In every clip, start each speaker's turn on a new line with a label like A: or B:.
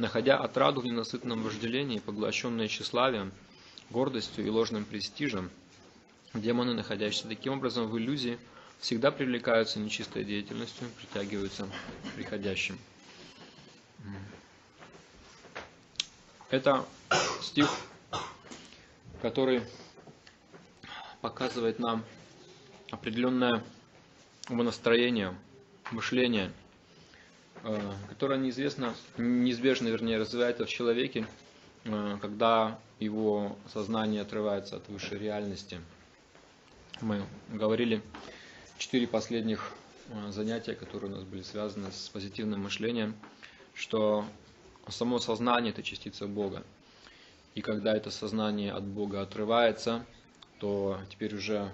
A: находя отраду в ненасытном вожделении, поглощенные тщеславием, гордостью и ложным престижем, демоны, находящиеся таким образом в иллюзии, всегда привлекаются нечистой деятельностью, притягиваются приходящим. Это стих, который показывает нам определенное умонастроение, мышление, э, которое неизвестно, неизбежно, вернее, развивается в человеке, э, когда его сознание отрывается от высшей реальности. Мы говорили четыре последних э, занятия, которые у нас были связаны с позитивным мышлением, что само сознание – это частица Бога. И когда это сознание от Бога отрывается, то теперь уже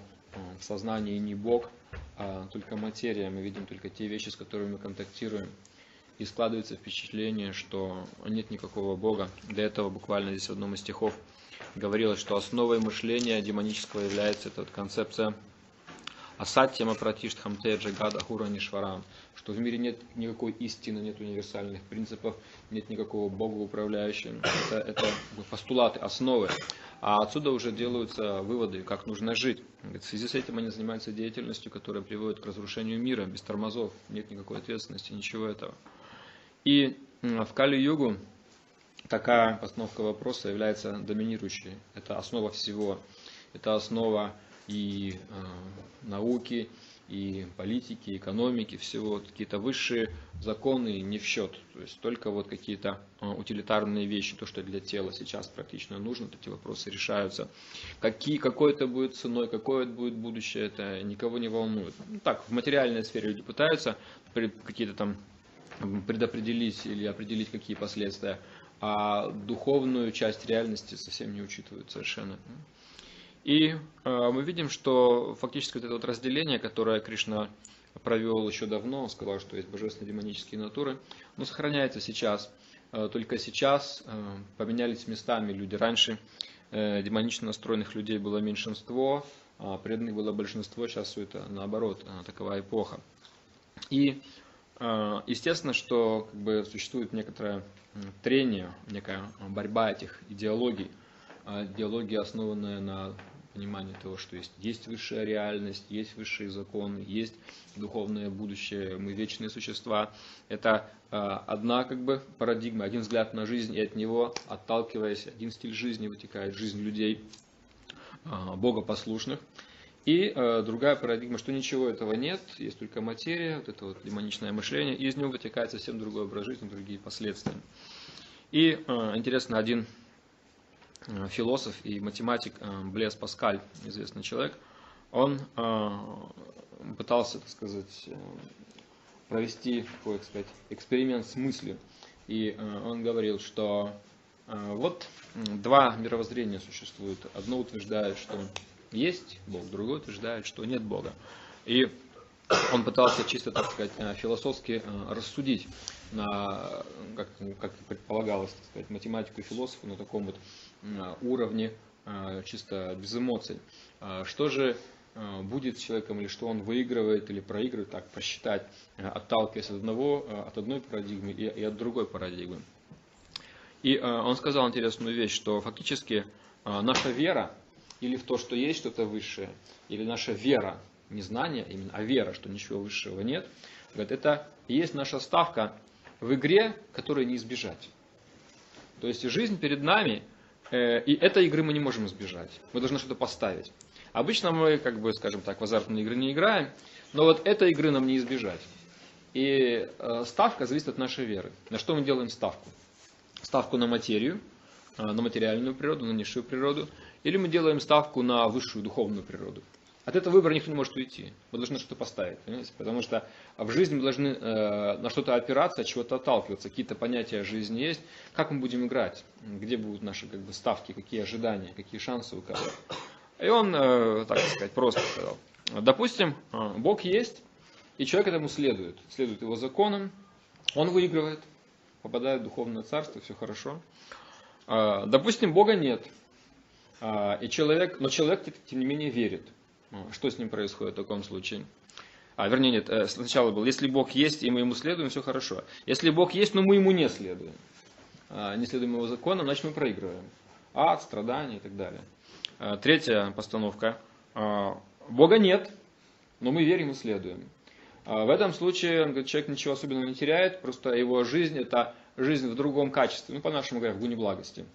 A: в сознании не Бог, а только материя. Мы видим только те вещи, с которыми мы контактируем. И складывается впечатление, что нет никакого Бога. Для этого буквально здесь в одном из стихов говорилось, что основой мышления демонического является эта концепция Асатьяма пратиштхам теджа гада хура нишварам, что в мире нет никакой истины, нет универсальных принципов, нет никакого Бога управляющего. Это, это постулаты, основы. А отсюда уже делаются выводы, как нужно жить. В связи с этим они занимаются деятельностью, которая приводит к разрушению мира, без тормозов, нет никакой ответственности, ничего этого. И в Кали-Югу такая постановка вопроса является доминирующей. Это основа всего. Это основа и э, науки, и политики, экономики, всего какие-то высшие законы не в счет. То есть только вот какие-то э, утилитарные вещи, то, что для тела сейчас практично нужно, эти вопросы решаются. Какие, какой это будет ценой, какое это будет будущее, это никого не волнует. Ну, так, в материальной сфере люди пытаются какие-то там предопределить или определить какие последствия, а духовную часть реальности совсем не учитывают совершенно. И э, мы видим, что фактически вот это вот разделение, которое Кришна провел еще давно, он сказал, что есть божественные демонические натуры, но сохраняется сейчас. Э, только сейчас э, поменялись местами люди. Раньше э, демонично настроенных людей было меньшинство, а преданных было большинство, сейчас все это наоборот, такова эпоха. И естественно, что как бы, существует некоторое трение, некая борьба этих идеологий, а идеология, основанная на понимание того, что есть, есть высшая реальность, есть высшие законы, есть духовное будущее, мы вечные существа. Это э, одна как бы парадигма, один взгляд на жизнь, и от него, отталкиваясь, один стиль жизни вытекает жизнь людей э, богопослушных. И э, другая парадигма, что ничего этого нет, есть только материя, вот это вот демоничное мышление, и из него вытекает совсем другой образ жизни, другие последствия. И э, интересно, один Э, философ и математик э, Блес Паскаль, известный человек, он э, пытался, так сказать, провести такой, так сказать, эксперимент с мыслью. И он говорил, что вот два мировоззрения существуют. Одно утверждает, что есть Бог, другое утверждает, что нет Бога. И он пытался чисто, так сказать, философски рассудить на, как, как предполагалось, так сказать, математику и философу на таком вот уровне, а, чисто без эмоций. Что же будет с человеком, или что он выигрывает или проигрывает, так посчитать, отталкиваясь от, одного, от одной парадигмы и, и от другой парадигмы. И он сказал интересную вещь, что фактически наша вера, или в то, что есть что-то высшее, или наша вера, не знание именно, а вера, что ничего высшего нет, говорит, это и есть наша ставка в игре, которой не избежать. То есть жизнь перед нами – Э, и этой игры мы не можем избежать. Мы должны что-то поставить. Обычно мы, как бы, скажем так, в азартные игры не играем, но вот этой игры нам не избежать. И э, ставка зависит от нашей веры. На что мы делаем ставку? Ставку на материю, э, на материальную природу, на низшую природу, или мы делаем ставку на высшую духовную природу. От этого выбора никто не может уйти. Мы должны что-то поставить, понимаете? Потому что в жизни мы должны э, на что-то опираться, от чего-то отталкиваться. Какие-то понятия жизни есть. Как мы будем играть? Где будут наши как бы, ставки, какие ожидания, какие шансы у кого? И он, э, так сказать, просто сказал. Допустим, э, Бог есть, и человек этому следует. Следует его законам, он выигрывает, попадает в духовное царство, все хорошо. Э, допустим, Бога нет, и человек, но человек, тем не менее, верит. Ну, что с ним происходит в таком случае? А, вернее, нет, э, сначала был, если Бог есть, и мы ему следуем, все хорошо. Если Бог есть, но мы ему не следуем. не следуем его законам, значит мы проигрываем. Ад, страдания и так далее. Третья постановка. Бога нет, но мы верим и следуем. В этом случае человек ничего особенного не теряет, просто его жизнь это жизнь в другом качестве, ну по-нашему говоря, в гуне благости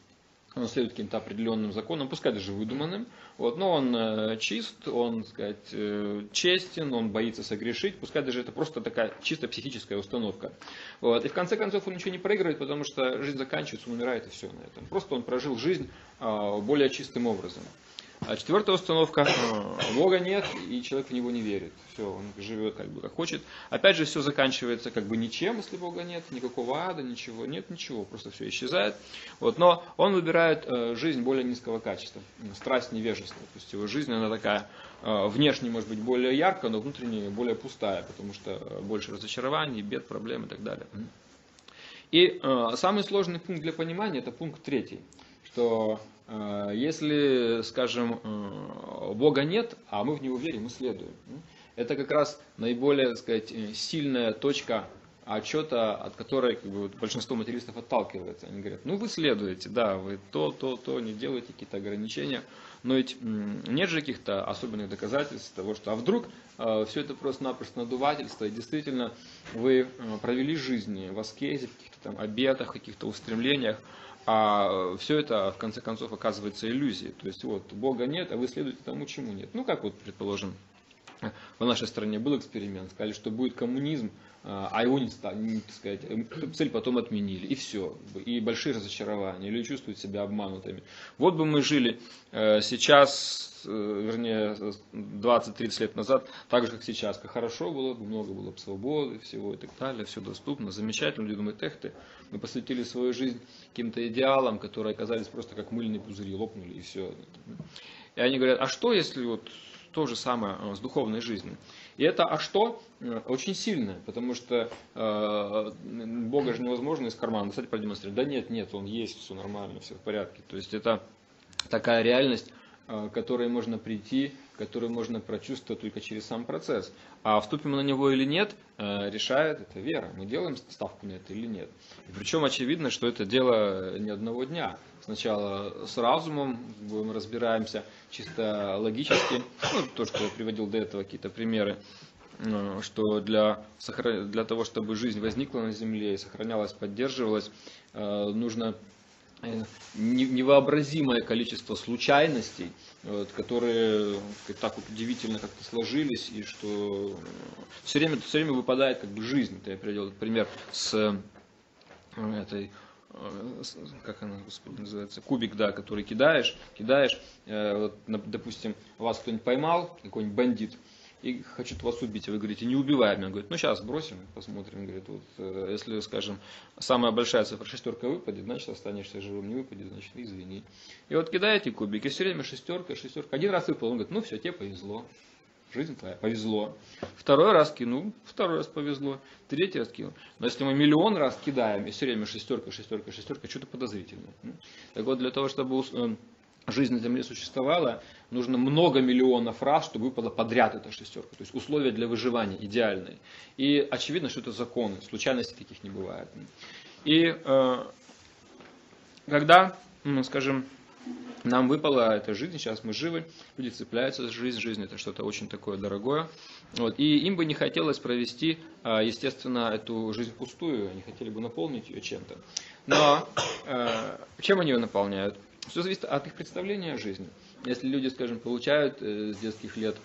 A: он следует каким-то определенным законам, пускай даже выдуманным, вот, но он э, чист, он, так сказать, э, честен, он боится согрешить, пускай даже это просто такая чисто психическая установка. Вот, и в конце концов он ничего не проигрывает, потому что жизнь заканчивается, умирает и все на этом. Просто он прожил жизнь э, более чистым образом. А четвертая установка, э, Бога нет, и человек в него не верит. Все, он живет как бы как хочет. Опять же, все заканчивается как бы ничем, если Бога нет, никакого ада, ничего, нет ничего, просто все исчезает. Вот, но он выбирает э, жизнь более низкого качества, страсть невежества. То есть его жизнь, она такая, э, внешне может быть более яркая, но внутренне более пустая, потому что больше разочарований, бед, проблем и так далее. И самый сложный пункт для понимания, это пункт третий, что Э, если, скажем, э, Бога нет, а мы в Него верим и следуем, это как раз наиболее так сказать, э, сильная точка отчета, от которой как бы, большинство материалистов отталкивается. Они говорят, ну вы следуете, да, вы то, то, то, не делаете какие-то ограничения, но ведь нет же каких-то особенных доказательств того, что а вдруг э, все это просто-напросто надувательство, и действительно вы провели жизнь в аскезе, в каких-то там обетах, каких-то устремлениях, а все это, в конце концов, оказывается иллюзией. То есть, вот, Бога нет, а вы следуете тому, чему нет. Ну, как вот, предположим, в нашей стране был эксперимент, сказали, что будет коммунизм, а его не стали, так сказать, цель потом отменили, и все. И большие разочарования, люди чувствуют себя обманутыми. Вот бы мы жили э, сейчас, э, вернее, 20-30 лет назад, так же, как сейчас, как хорошо было бы, много было бы свободы, всего и так далее, все доступно, замечательно. Люди думают, эх ты, мы посвятили свою жизнь каким-то идеалам, которые оказались просто как мыльные пузыри, лопнули, и все. И они говорят, а что, если вот то же самое э, с духовной жизнью? И это «а что?» э, очень сильное, потому что э, Бога же невозможно из кармана достать, продемонстрировать. Да нет, нет, Он есть, все нормально, все в порядке. То есть это такая реальность, э, к которой можно прийти, которую можно прочувствовать только через сам процесс. А вступим на него или нет, решает это вера. Мы делаем ставку на это или нет. И причем очевидно, что это дело не одного дня. Сначала с разумом мы разбираемся чисто логически. Ну, то, что я приводил до этого какие-то примеры э, что для, для того, чтобы жизнь возникла на Земле и сохранялась, поддерживалась, э, нужно невообразимое количество случайностей, вот, которые так вот удивительно как-то сложились, и что все время, все время выпадает как бы жизнь. Я привел пример с э, этой э, как она, господи, называется, кубик, да, который кидаешь, кидаешь, э, вот, допустим, вас кто-нибудь поймал, какой-нибудь бандит, и хочет вас убить, а вы говорите, не убивай меня. Говорит, ну сейчас бросим, посмотрим. Говорит, вот, э, если, скажем, самая большая цифра шестерка выпадет, значит останешься живым, не выпадет, значит извини. И вот кидаете кубики, все время шестерка, шестерка. Один раз выпал, он говорит, ну все, тебе повезло. Жизнь твоя, повезло. Второй раз кинул, второй раз повезло, третий раз кинул. Но если мы миллион раз кидаем, и все время шестерка, шестерка, шестерка, что-то подозрительно. Так вот, для того, чтобы э, жизнь на Земле существовала, нужно много миллионов раз, чтобы выпала подряд эта шестерка. То есть условия для выживания идеальные. И очевидно, что это законы, случайностей таких не бывает. И э, когда, ну, скажем, нам выпала эта жизнь, сейчас мы живы, люди цепляются за жизнь, жизнь это что-то очень такое дорогое. Вот, и им бы не хотелось провести, э, естественно, эту жизнь пустую, они хотели бы наполнить ее чем-то. Но э, чем они ее наполняют? Все зависит от их представления о жизни. Если люди, скажем, получают э, с детских лет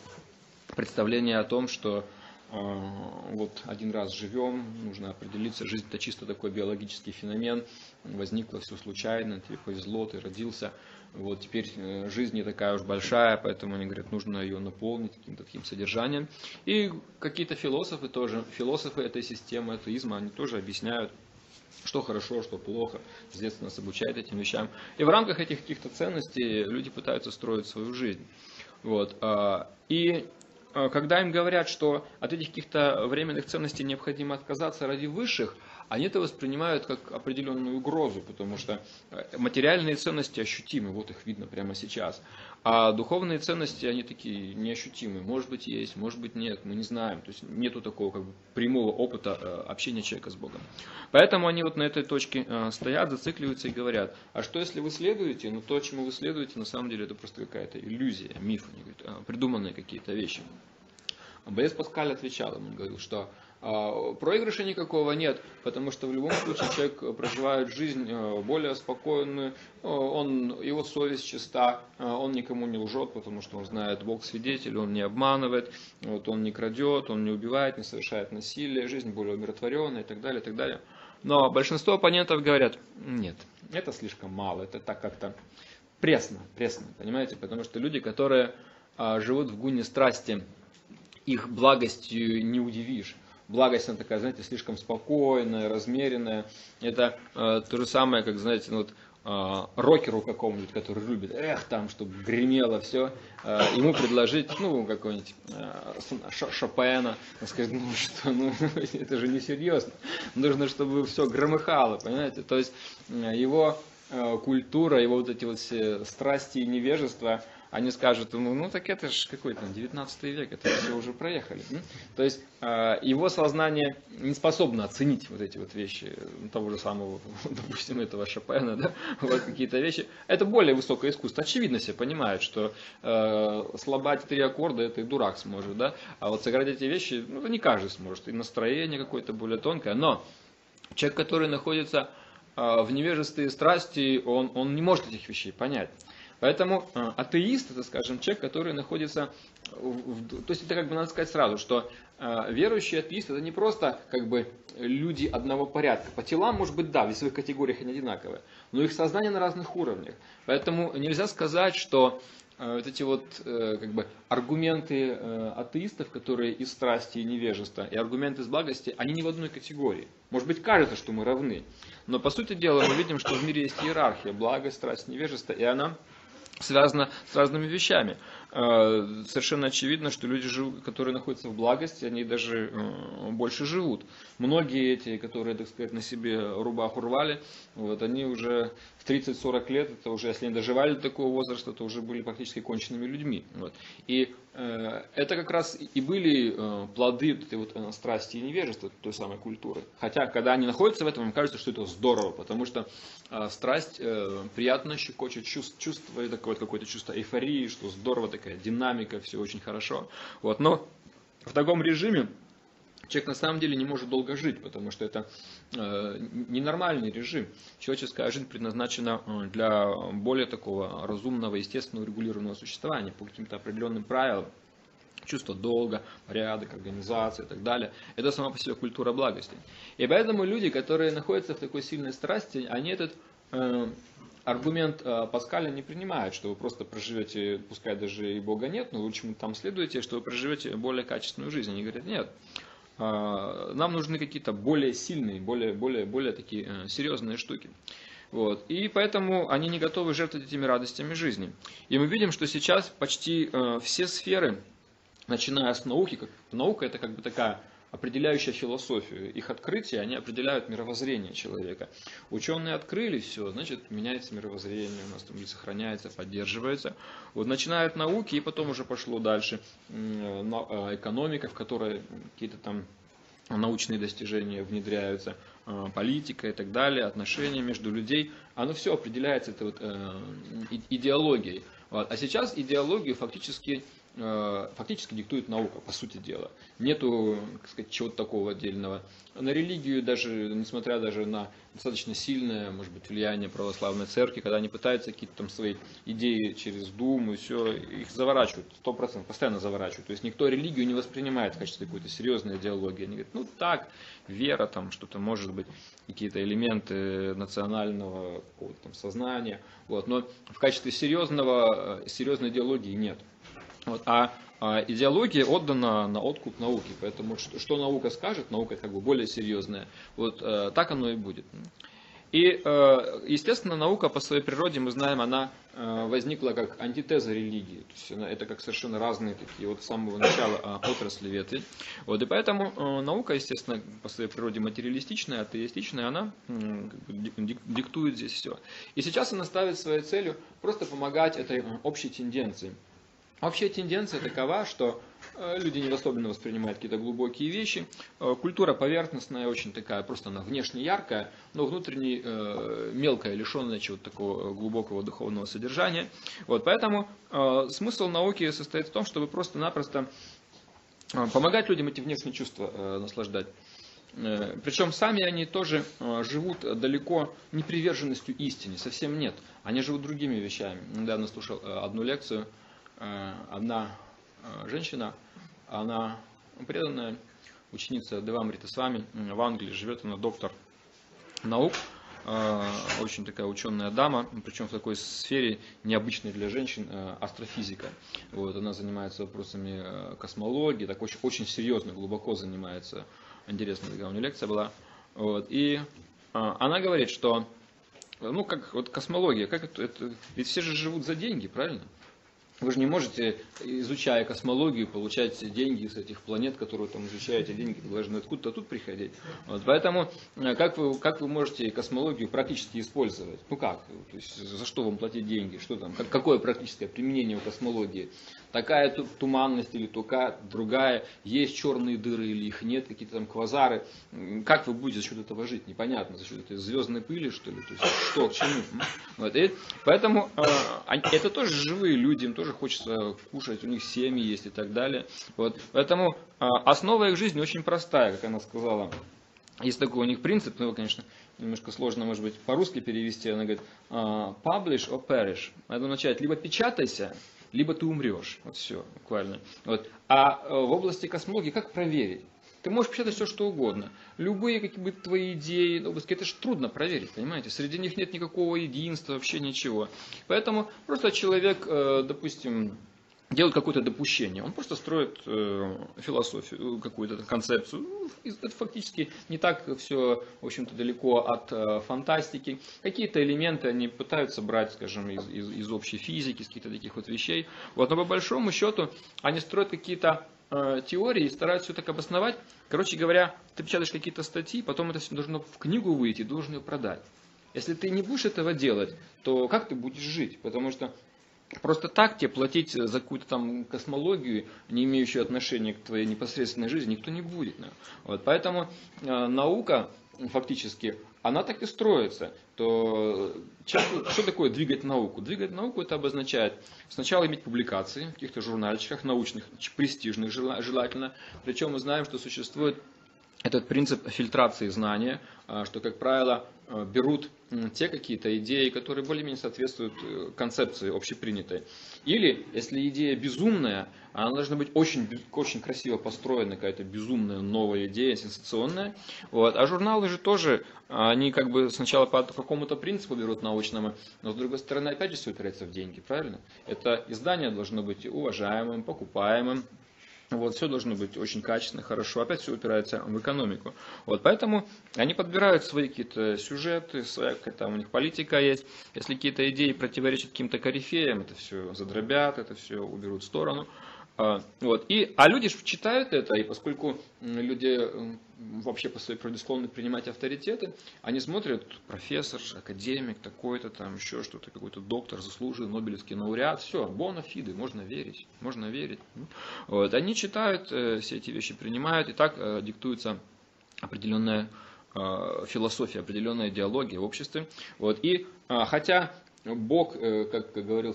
A: представление о том, что вот один раз живем, нужно определиться, жизнь это чисто такой биологический феномен, возникло все случайно, тебе повезло, ты родился, вот теперь э, жизнь не такая уж большая, поэтому они говорят, нужно ее наполнить каким-то таким содержанием. И какие-то философы тоже, философы этой системы атеизма, они тоже объясняют, что хорошо, что плохо. С детства нас обучают этим вещам. И в рамках этих каких-то ценностей люди пытаются строить свою жизнь. Вот. А, и а, когда им говорят, что от этих каких-то временных ценностей необходимо отказаться ради высших, они это воспринимают как определенную угрозу, потому что э, материальные ценности ощутимы, вот их видно прямо сейчас. А духовные ценности, они такие неощутимые. Может быть, есть, может быть, нет, мы не знаем. То есть нету такого как бы, прямого опыта э, общения человека с Богом. Поэтому они вот на этой точке э, стоят, зацикливаются и говорят, а что если вы следуете? Ну то, чему вы следуете, на самом деле это просто какая-то иллюзия, миф, они говорят, придуманные какие-то вещи. Блес Паскаль отвечал ему, он говорил, что а, проигрыша никакого нет, потому что в любом случае человек проживает жизнь э, более спокойную, э, он, его совесть чиста, э, он никому не лжет, потому что он знает Бог свидетель, он не обманывает, вот, он не крадет, он не убивает, не совершает насилие, жизнь более умиротворенная и так далее, и так далее. Но большинство оппонентов говорят, нет, это слишком мало, это так как-то пресно, пресно, понимаете, потому что люди, которые а, живут в гуне страсти, их благостью не удивишь благость, она такая, знаете, слишком спокойная, размеренная. Это э, то же самое, как, знаете, ну, вот, э, рокеру какому-нибудь, который любит, эх, там, чтобы гремело все, э, ему предложить, ну, какой-нибудь э, Шопена, сказать, ну что, ну, это же несерьезно, нужно, чтобы все громыхало, понимаете, то есть его культура, его вот эти вот все страсти и невежество – они скажут ему, ну так это же какой-то 19 век, это все уже проехали. То есть а, его сознание не способно оценить вот эти вот вещи, того же самого, допустим, этого Шопена, да, вот какие-то вещи. Это более высокое искусство. Очевидно все понимают, что э, слабать три аккорда это и дурак сможет, да, а вот сыграть эти вещи, ну, не каждый сможет, и настроение какое-то более тонкое, но человек, который находится э, в невежестве и страсти, он, он не может этих вещей понять. Поэтому э, атеист, это, скажем, человек, который находится, в, то есть это как бы надо сказать сразу, что э, верующий атеист это не просто как бы люди одного порядка. По телам, может быть, да, в весовых категориях они одинаковые, но их сознание на разных уровнях. Поэтому нельзя сказать, что э, вот эти вот как бы аргументы атеистов, которые из страсти и невежества, и аргументы из благости, они не в одной категории. Может быть, кажется, что мы равны, но по сути дела мы видим, что в мире есть иерархия, благость, страсть, невежество, и она связано с разными вещами. Э, совершенно очевидно, что люди, которые находятся в благости, они даже э, больше живут. Многие эти, которые, так сказать, на себе рубаху рвали, вот, они уже в 30-40 лет, это уже, если они доживали до такого возраста, то уже были практически конченными людьми. Вот. И э, это как раз и были э, плоды вот этой вот э, страсти и невежества той самой культуры. Хотя, когда они находятся в этом, им кажется, что это здорово, потому что э, страсть э, приятно щекочет, чувств, чувствует такое вот какое-то чувство эйфории, что здорово, такая динамика, все очень хорошо. Вот. Но в таком режиме человек на самом деле не может долго жить, потому что это э, ненормальный режим. Человеческая жизнь предназначена э, для более такого разумного, естественного, регулированного существования по каким-то определенным правилам. Чувство долга, порядок, организация и так далее. Это сама по себе культура благости. И поэтому люди, которые находятся в такой сильной страсти, они этот э, аргумент э, Паскаля не принимают, что вы просто проживете, пускай даже и Бога нет, но чему-то там следуете, что вы проживете более качественную жизнь. Они говорят, нет, нам нужны какие-то более сильные, более, более, более такие э, серьезные штуки. Вот. И поэтому они не готовы жертвовать этими радостями жизни. И мы видим, что сейчас почти э, все сферы, начиная с науки, как, наука это как бы такая определяющая философию. Их открытия, они определяют мировоззрение человека. Ученые открыли все, значит, меняется мировоззрение, у нас там сохраняется, поддерживается. Вот начинают науки, и потом уже пошло дальше а, экономика, в которой какие-то там научные достижения внедряются, а, политика и так далее, отношения между людей. Оно все определяется это вот, э, идеологией. А сейчас идеологию фактически фактически диктует наука, по сути дела. Нету, так сказать, чего-то такого отдельного. На религию даже, несмотря даже на достаточно сильное, может быть, влияние православной церкви, когда они пытаются какие-то там свои идеи через Думу и все, их заворачивают, сто процентов, постоянно заворачивают. То есть никто религию не воспринимает в качестве какой-то серьезной идеологии. Они говорят, ну так, вера там, что-то может быть, какие-то элементы национального там сознания, вот, но в качестве серьезного, э, серьезной идеологии нет. Вот, а, а идеология отдана на откуп науки, поэтому что, наука скажет, наука как бы более серьезная, вот э, так оно и будет. И, э, естественно, наука по своей природе, мы знаем, она возникла как антитеза религии. То есть это как совершенно разные такие вот с самого начала отрасли ветви. Вот, и поэтому наука, естественно, по своей природе материалистичная, атеистичная, она диктует здесь все. И сейчас она ставит своей целью просто помогать этой общей тенденции. Общая тенденция такова, что э, люди не особенно воспринимают какие-то глубокие вещи. Э, культура поверхностная, очень такая, просто она внешне яркая, но внутренне э, мелкая, лишенная чего-то такого глубокого духовного содержания. Вот, поэтому смысл науки состоит в том, чтобы просто-напросто помогать людям эти внешние чувства наслаждать. Причем сами они тоже живут далеко не приверженностью истине, совсем нет. Они живут другими вещами. Недавно слушал одну лекцию одна э, женщина, она преданная ученица Девамрита с вами в Англии, живет она доктор наук, э, очень такая ученая дама, причем в такой сфере необычной для женщин, астрофизика. Вот, она занимается вопросами космологии, так очень, очень серьезно, глубоко занимается. Интересная такая у нее лекция была. Вот, и она говорит, что ну, как вот космология, как это, это, ведь все же живут за деньги, правильно? Вы же не можете, изучая космологию, получать деньги с этих планет, которые там изучаете, деньги должны откуда-то тут приходить. Вот, поэтому э, как вы, как вы можете космологию практически использовать? Ну как? То есть, за что вам платить деньги? Что там? Какое практическое применение у космологии? Такая туманность или только другая, есть черные дыры или их нет, какие-то там квазары. Как вы будете за счет этого жить? Непонятно, за счет этой звездной пыли, что ли? То есть, что, к чему? Вот. И поэтому э, это тоже живые люди, им тоже хочется кушать, у них семьи есть и так далее. Вот. Поэтому э, основа их жизни очень простая, как она сказала. Есть такой у них принцип, ну, его, конечно, немножко сложно, может быть, по-русски перевести. Она говорит, «А, publish or perish. Это означает, либо печатайся, либо ты умрешь. Вот все, буквально. Вот. А э, в области космологии как проверить? Ты можешь печатать все, что угодно. Любые какие бы твои идеи, это же трудно проверить, понимаете? Среди них нет никакого единства, вообще ничего. Поэтому просто человек, э, допустим, делает какое-то допущение. Он просто строит э, философию, какую-то концепцию. Ну, это фактически не так все, в общем-то, далеко от э, фантастики. Какие-то элементы они пытаются брать, скажем, из, из, из общей физики, из каких-то таких вот вещей. Вот, но по большому счету они строят какие-то э, теории и стараются все так обосновать. Короче говоря, ты печатаешь какие-то статьи, потом это все должно в книгу выйти, должен ее продать. Если ты не будешь этого делать, то как ты будешь жить? Потому что Просто так тебе платить за какую-то там космологию, не имеющую отношения к твоей непосредственной жизни, никто не будет. Вот, поэтому э, наука фактически, она так и строится. То, что, что такое двигать науку? Двигать науку это обозначает сначала иметь публикации в каких-то журнальчиках научных, престижных желательно. Причем мы знаем, что существует этот принцип фильтрации знания, а, что, как правило, а, берут те какие-то идеи, которые более-менее соответствуют э, концепции общепринятой. Или, если идея безумная, она должна быть очень, очень красиво построена, какая-то безумная новая идея, сенсационная. Вот. А журналы же тоже, они как бы сначала по какому-то принципу берут научному, но с другой стороны, опять же, все упирается в деньги, правильно? Это издание должно быть уважаемым, покупаемым, вот, все должно быть очень качественно, хорошо. Опять все упирается в экономику. Вот, поэтому они подбирают свои какие-то сюжеты, своя какая-то у них политика есть. Если какие-то идеи противоречат каким-то корифеям, это все задробят, это все уберут в сторону. А, вот. И, а люди читают это, и поскольку люди вообще по своей природе склонны принимать авторитеты, они смотрят, профессор, академик, такой-то, там еще что-то, какой-то доктор, заслуженный, Нобелевский лауреат, все, бонафиды, можно верить, можно верить. Вот. Они читают э, все эти вещи, принимают, и так э, диктуется определенная э, философия, определенная идеология в обществе. Вот. И хотя Бог, э, как говорил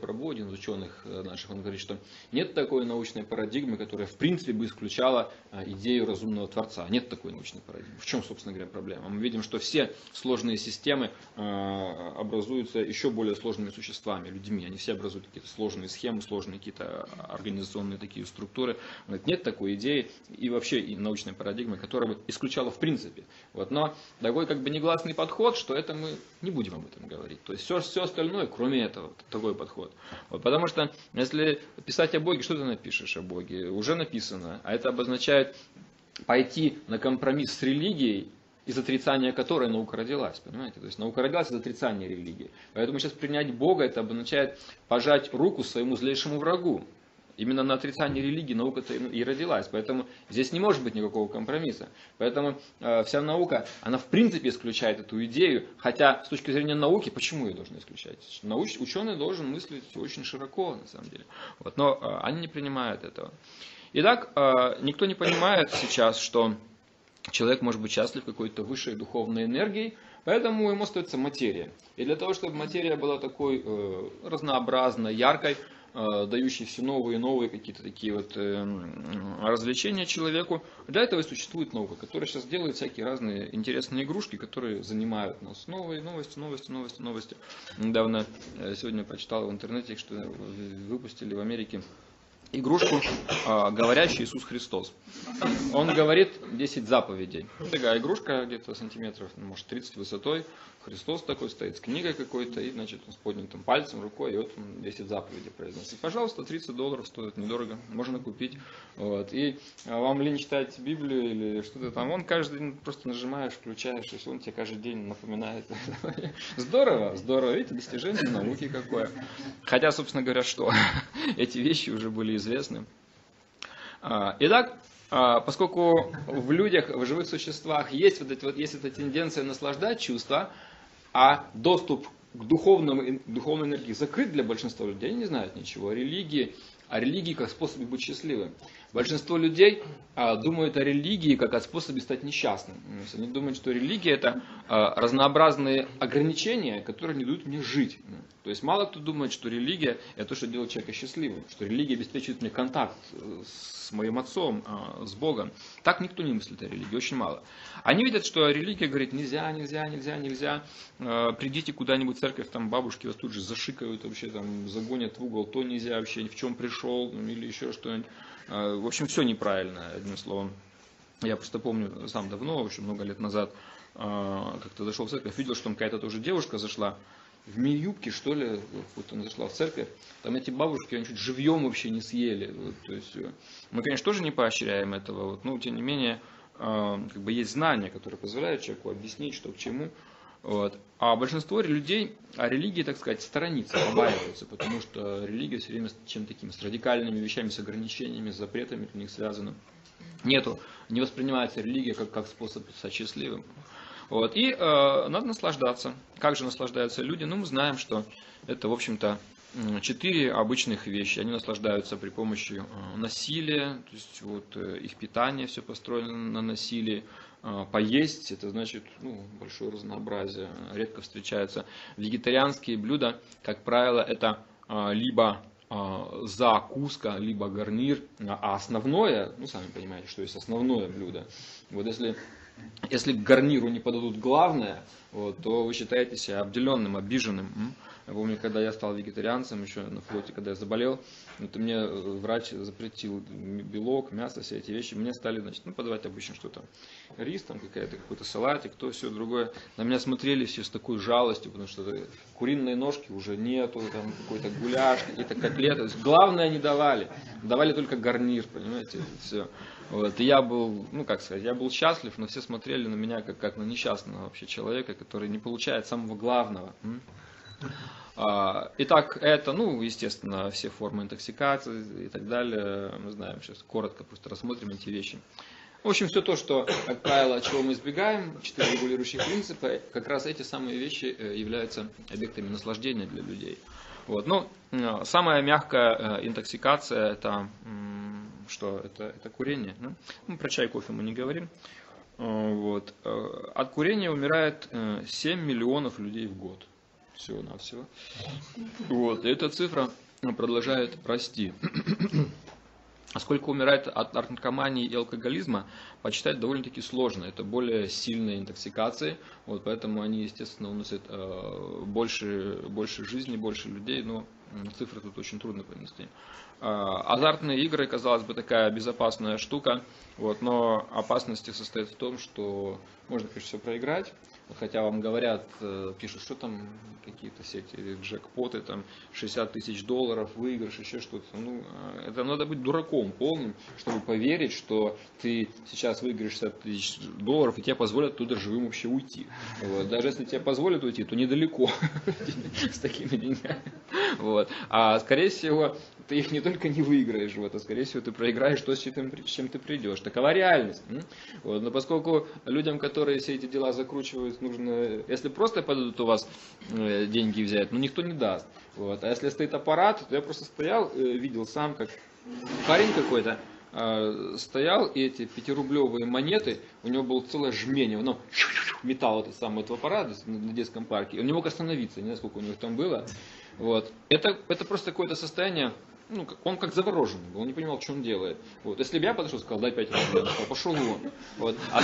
A: Прабу, один из ученых э, наших, он говорит, что нет такой научной парадигмы, которая в принципе бы исключала э, идею разумного Творца. Нет такой научной парадигмы. В чем, собственно говоря, проблема? Мы видим, что все сложные системы образуются еще более сложными существами, людьми. Они все образуют какие-то сложные схемы, сложные какие-то организационные такие структуры. Нет такой идеи и вообще и научной парадигмы, которая бы исключала в принципе. Вот. Но такой как бы негласный подход, что это мы не будем об этом говорить. То есть все, все остальное, кроме этого, такой подход. Вот, потому что если писать о Боге, что ты напишешь о Боге? Уже написано. А это обозначает пойти на компромисс с религией, из отрицания которой наука родилась, понимаете? То есть наука родилась из отрицания религии. Поэтому сейчас принять Бога, это обозначает пожать руку своему злейшему врагу. Именно на отрицании религии наука-то и родилась. Поэтому здесь не может быть никакого компромисса. Поэтому э, вся наука, она в принципе исключает эту идею. Хотя с точки зрения науки, почему ее должны исключать? Науч, ученый должен мыслить очень широко, на самом деле. Вот, но э, они не принимают этого. Итак, э, никто не понимает сейчас, что человек может быть счастлив какой-то высшей духовной энергией, поэтому ему остается материя. И для того, чтобы материя была такой э, разнообразной, яркой, э, дающей все новые и новые какие-то такие вот э, развлечения человеку, для этого и существует наука, которая сейчас делает всякие разные интересные игрушки, которые занимают нас. Новые новости, новости, новости, новости. Недавно, сегодня прочитал в интернете, что выпустили в Америке игрушку, а, говорящий Иисус Христос. Он говорит 10 заповедей. Такая игрушка где-то сантиметров, может 30 высотой. Христос такой стоит с книгой какой-то, и, значит, он с поднятым пальцем, рукой, и вот он 10 заповедей произносит. Пожалуйста, 30 долларов стоит, недорого, можно купить. Вот. И а, вам лень читать Библию или что-то там, он каждый день просто нажимаешь, включаешь, и он тебе каждый день напоминает. Здорово, здорово, видите, достижение науки какое. Хотя, собственно говоря, что эти вещи уже были известны. А, итак, а, поскольку в людях, в живых существах есть вот, эти, вот, есть эта тенденция наслаждать чувства, а доступ к духовному, духовной энергии закрыт для большинства людей, они не знают ничего о религии, о религии как способе быть счастливым. Большинство людей а, думают о религии как о способе стать несчастным. Они думают, что религия это а, разнообразные ограничения, которые не дают мне жить. То есть мало кто думает, что религия это то, что делает человека счастливым, что религия обеспечивает мне контакт э, с моим отцом, а, с Богом. Так никто не мыслит о религии, очень мало. Они видят, что религия говорит, нельзя, нельзя, нельзя, нельзя, придите куда-нибудь в церковь, там бабушки вас тут же зашикают, вообще там загонят в угол, то нельзя вообще, в чем пришел, или еще что-нибудь. А, в общем, все неправильно, одним словом. Я просто помню, сам давно, очень много лет назад, как-то зашел в церковь, видел, что там какая-то тоже девушка зашла, в мини-юбке, что ли, вот она зашла в церковь, там эти бабушки, они чуть живьем вообще не съели. Вот, то есть, э, мы, конечно, тоже не поощряем этого, вот, но тем не менее, э, как бы есть знания, которые позволяют человеку объяснить, что к чему. Вот. А большинство людей о религии, так сказать, сторонится, побаиваются, потому что религия все время с чем такими, с радикальными вещами, с ограничениями, с запретами для них связана. Нету, не воспринимается религия как, как способ стать счастливым. Вот. И э, надо наслаждаться. Как же наслаждаются люди? Ну, мы знаем, что это, в общем-то, четыре обычных вещи. Они наслаждаются при помощи э, насилия, то есть вот э, их питание все построено на насилии. Э, поесть, это значит ну, большое разнообразие. Редко встречаются вегетарианские блюда, как правило, это либо закуска, либо гарнир, а основное, ну сами понимаете, что есть основное блюдо. Вот если если к гарниру не подадут главное, вот, то вы считаете себя обделенным, обиженным. Я помню, когда я стал вегетарианцем, еще на флоте, когда я заболел, это мне э, врач запретил белок, мясо, все эти вещи. Мне стали, значит, ну, подавать обычно что-то. Рис, там какая-то, какой-то салатик, то, все другое. На меня смотрели все с такой жалостью, потому что куриной ножки уже нету, там какой-то гуляш, какие-то котлеты. Главное не давали. Давали только гарнир, понимаете, все. Вот, и я был, ну как сказать, я был счастлив, но все смотрели на меня как, как на несчастного вообще человека, который не получает самого главного. А, итак, это, ну, естественно, все формы интоксикации и так далее. Мы знаем, сейчас коротко просто рассмотрим эти вещи. В общем, все то, что, как правило, чего мы избегаем, четыре регулирующих принципа, как раз эти самые вещи э, являются объектами наслаждения для людей. Вот. Ну, самая мягкая э, интоксикация это что это, это курение. Да? Ну, про чай, кофе мы не говорим. Э, вот. Э, от курения умирает 7 э, миллионов людей в год. Всего-навсего. Вот. И эта цифра продолжает расти. А сколько умирает от наркомании и алкоголизма, почитать довольно-таки сложно. Это более сильные интоксикации, вот, поэтому они, естественно, уносят э, больше, больше жизни, больше людей, но цифры тут очень трудно понести. А, азартные игры, казалось бы, такая безопасная штука, вот, но опасность состоит в том, что можно, конечно, все проиграть, хотя вам говорят, э, пишут, что там какие-то сети джекпоты, там 60 тысяч долларов, выигрыш, еще что-то. Ну, э, это надо быть дураком полным, чтобы поверить, что ты сейчас выиграешь 60 тысяч долларов, и тебе позволят туда живым вообще уйти. Вот. Даже если тебе позволят уйти, то недалеко с такими деньгами. Вот. А скорее всего, ты их не только не выиграешь, вот, а скорее всего ты проиграешь то, с чем ты придешь. Такова реальность. Вот. Но поскольку людям, которые все эти дела закручивают, нужно, если просто подадут у вас э, деньги взять, ну никто не даст. Вот. А если стоит аппарат, то я просто стоял, э, видел сам, как парень какой-то, э, стоял, и эти пятирублевые монеты, у него было целое жмение, он металл этот самый этого аппарата на детском парке, он не мог остановиться, не знаю, сколько у него там было. Вот. Это, это просто какое-то состояние ну, он как завороженный был, он не понимал, что он делает. Вот. Если бы я подошел сказал, дай 5 рублей, он пошел вон. Вот. А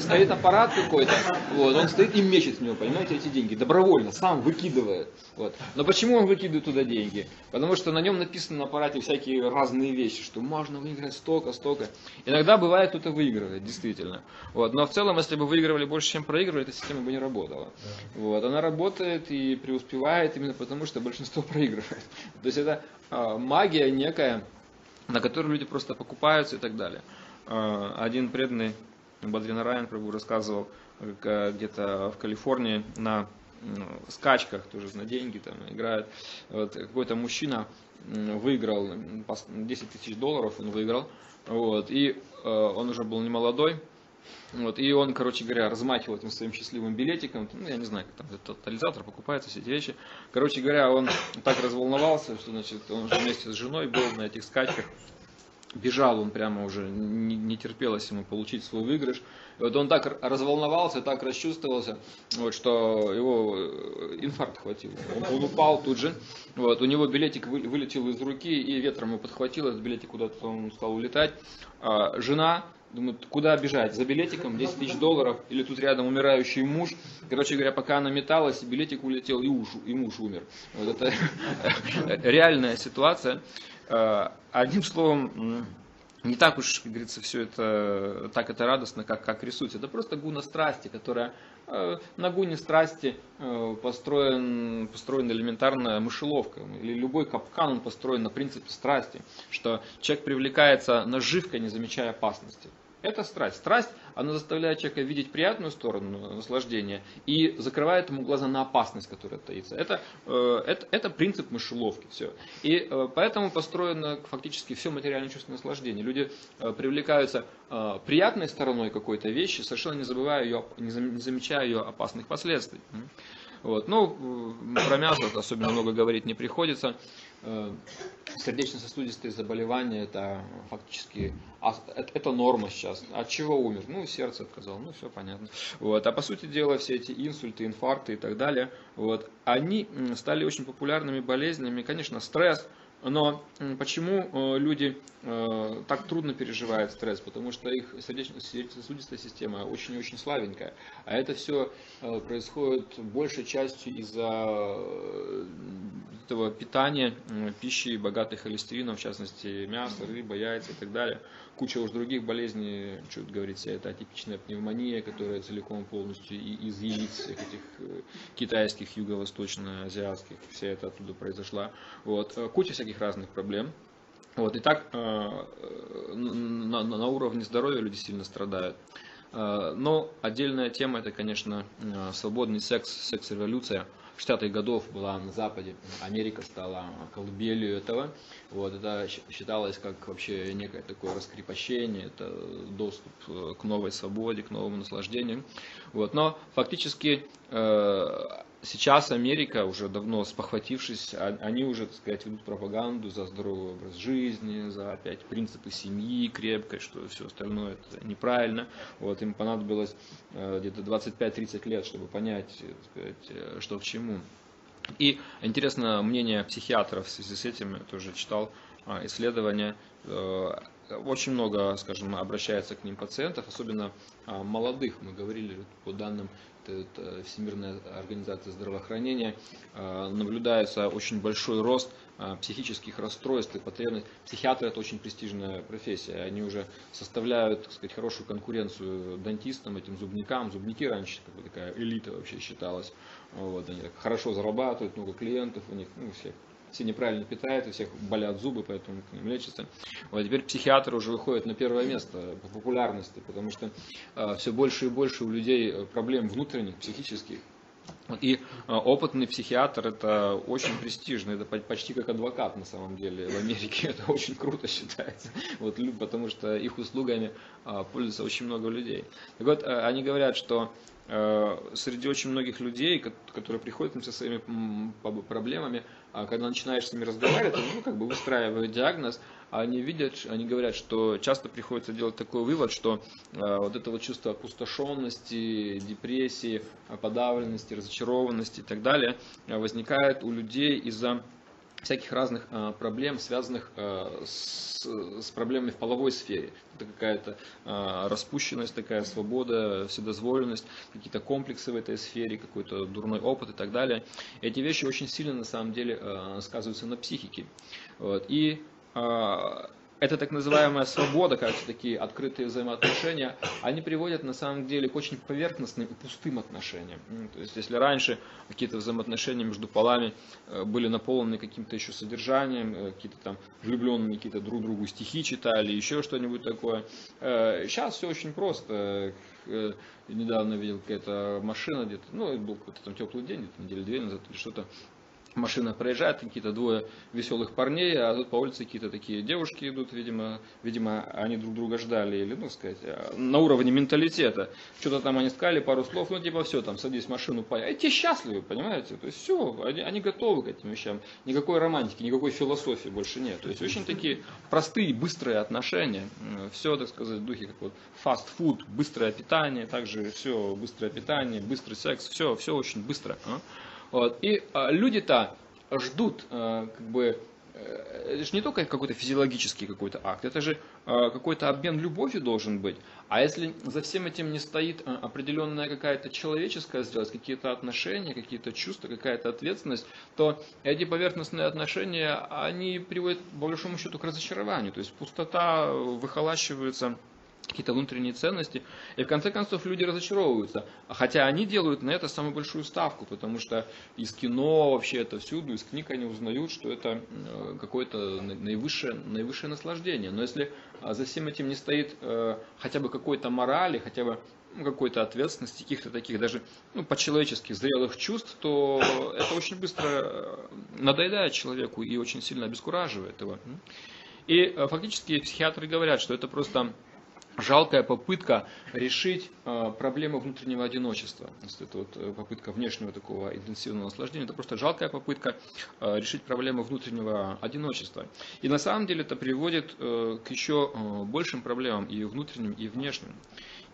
A: стоит аппарат какой-то, вот, он стоит и мечет в него, понимаете, эти деньги, добровольно, сам выкидывает. Вот. Но почему он выкидывает туда деньги? Потому что на нем написано на аппарате всякие разные вещи, что можно выиграть столько, столько. Иногда бывает кто-то выигрывает, действительно. Вот. Но в целом, если бы выигрывали больше, чем проигрывали, эта система бы не работала. Вот. Она работает и преуспевает именно потому, что большинство проигрывает. То есть это магия некая, на которую люди просто покупаются и так далее. А, один преданный Бадрина Райан Прабу рассказывал э, где-то в Калифорнии на скачках, тоже на деньги там играет. Вот, какой-то мужчина выиграл 10 тысяч долларов, он выиграл. Вот, и э, он уже был не молодой, вот, и он, короче говоря, размахивал этим своим счастливым билетиком, ну, я не знаю, как там тотализатор покупается, все эти вещи. Короче говоря, он так разволновался, что, значит, он уже вместе с женой был на этих скачках. Бежал он прямо уже, не, не терпелось ему получить свой выигрыш. И вот он так разволновался, так расчувствовался, вот, что его э, инфаркт хватил. Он, он упал тут же. Вот, у него билетик вы, вылетел из руки и ветром его подхватил, этот билетик куда-то он стал улетать. А, жена Думают, куда бежать? За билетиком 10 тысяч долларов или тут рядом умирающий муж. Короче говоря, пока она металась, билетик улетел и, уж, и муж умер. Вот это реальная ситуация. Э, одним словом, не так уж, как говорится, все это так это радостно, как, как рисуется. Это просто гуна страсти, которая на гуне страсти э, построен, построена элементарная мышеловка. Или любой капкан он построен на принципе страсти, что человек привлекается наживкой, не замечая опасности. Это страсть. Страсть, она заставляет человека видеть приятную сторону наслаждения и закрывает ему глаза на опасность, которая таится. Это, э, это, это принцип мышеловки. Все. И э, поэтому построено фактически все материальное чувство наслаждения. Люди э, привлекаются приятной стороной какой-то вещи, совершенно не забывая ее, не замечая ее опасных последствий. Вот. Ну, про мясо особенно много говорить не приходится. Э, сердечно-сосудистые заболевания это фактически это норма сейчас. От чего умер? Ну, сердце отказало, ну, все понятно. Вот. А по сути дела, все эти инсульты, инфаркты и так далее, вот, они стали очень популярными болезнями. Конечно, стресс, но почему э, люди э, так трудно переживают стресс? Потому что их сердечно-сосудистая система очень-очень слабенькая. А это все э, происходит большей частью из-за этого питания, пищи, богатой холестерином, в частности мясо, рыба, яйца и так далее куча уж других болезней, что тут говорить, вся эта атипичная пневмония, которая целиком полностью из яиц этих э, китайских, юго-восточно-азиатских, вся это оттуда произошла. Вот. Э, куча всяких разных проблем. Вот. И так э, на уровне здоровья люди сильно страдают. Но отдельная тема это, конечно, свободный секс, секс-революция. 60-х годов была на Западе, Америка стала колыбелью этого. Вот, это считалось как вообще некое такое раскрепощение, это доступ э, к новой свободе, к новому наслаждению. Вот, но фактически э, сейчас Америка, уже давно спохватившись, а, они уже, так сказать, ведут пропаганду за здоровый образ жизни, за опять принципы семьи крепкой, что все остальное это неправильно. Вот, им понадобилось э, где-то 25-30 лет, чтобы понять, так сказать, э, что к чему. И интересно мнение психиатров в связи с этим, я тоже читал а, исследования, э, очень много, скажем, обращается к ним пациентов, особенно а, молодых. Мы говорили по данным это Всемирная организация здравоохранения, наблюдается очень большой рост психических расстройств и потребностей. Психиатры это очень престижная профессия. Они уже составляют так сказать, хорошую конкуренцию дантистам, этим зубникам. Зубники раньше как бы, такая элита вообще считалась. Вот, они так хорошо зарабатывают, много клиентов у них, ну, всех все неправильно питают, у всех болят зубы, поэтому к ним лечатся. Вот теперь психиатры уже выходят на первое место по популярности, потому что э, все больше и больше у людей проблем внутренних, психических. И э, опытный психиатр это очень престижно, это почти как адвокат на самом деле в Америке, это очень круто считается, вот, потому что их услугами э, пользуется очень много людей. Так вот, э, они говорят, что среди очень многих людей, которые приходят со своими проблемами, а когда начинаешь с ними разговаривать, ну, как бы выстраивают диагноз, они видят, они говорят, что часто приходится делать такой вывод, что э, вот это вот чувство опустошенности, депрессии, подавленности, разочарованности и так далее возникает у людей из-за всяких разных э, проблем, связанных э, с, с проблемами в половой сфере. Это какая-то э, распущенность, такая свобода, вседозволенность, какие-то комплексы в этой сфере, какой-то дурной опыт и так далее. Эти вещи очень сильно на самом деле сказываются на психике. Вот. И эта так называемая свобода, кажется, такие открытые взаимоотношения, они приводят на самом деле к очень поверхностным и пустым отношениям. То есть, если раньше какие-то взаимоотношения между полами э, были наполнены каким-то еще содержанием, э, какие-то там влюбленные какие-то друг другу стихи читали, еще что-нибудь такое, сейчас э, все очень просто. Недавно видел какая-то машина где-то, ну, был какой-то там теплый день, недели две назад или что-то, машина проезжает, какие-то двое веселых парней, а тут по улице какие-то такие девушки идут, видимо, видимо, они друг друга ждали, или, ну, сказать, а, на уровне менталитета. Что-то там они сказали, пару слов, ну, типа, все, там, садись в машину, поехали. Эти счастливы, понимаете? То есть, все, они, они готовы к этим вещам. Никакой романтики, никакой философии больше нет. То есть, очень такие простые, быстрые отношения. Все, так сказать, в духе, как вот фастфуд, быстрое питание, также все, быстрое питание, быстрый секс, все, все очень быстро. А? Вот. И а, люди-то ждут, а, как бы, э, это же не только какой-то физиологический какой-то акт, это же а, какой-то обмен любовью должен быть. А если за всем этим не стоит определенная какая-то человеческая связь, какие-то отношения, какие-то чувства, какая-то ответственность, то эти поверхностные отношения, они приводят, по большому счету, к разочарованию. То есть пустота выхолащивается какие-то внутренние ценности, и в конце концов люди разочаровываются. Хотя они делают на это самую большую ставку, потому что из кино вообще это всюду, из книг они узнают, что это э, какое-то наивысшее, наивысшее наслаждение. Но если а, за всем этим не стоит э, хотя бы какой-то морали, хотя бы ну, какой-то ответственности, каких-то таких даже ну, по-человечески зрелых чувств, то это очень быстро э, надоедает человеку и очень сильно обескураживает его. И фактически психиатры говорят, что это просто жалкая попытка решить э, проблему внутреннего одиночества. Если это вот э, попытка внешнего такого интенсивного наслаждения, это просто жалкая попытка э, решить проблему внутреннего одиночества. И на самом деле это приводит к еще большим проблемам и внутренним, и внешним.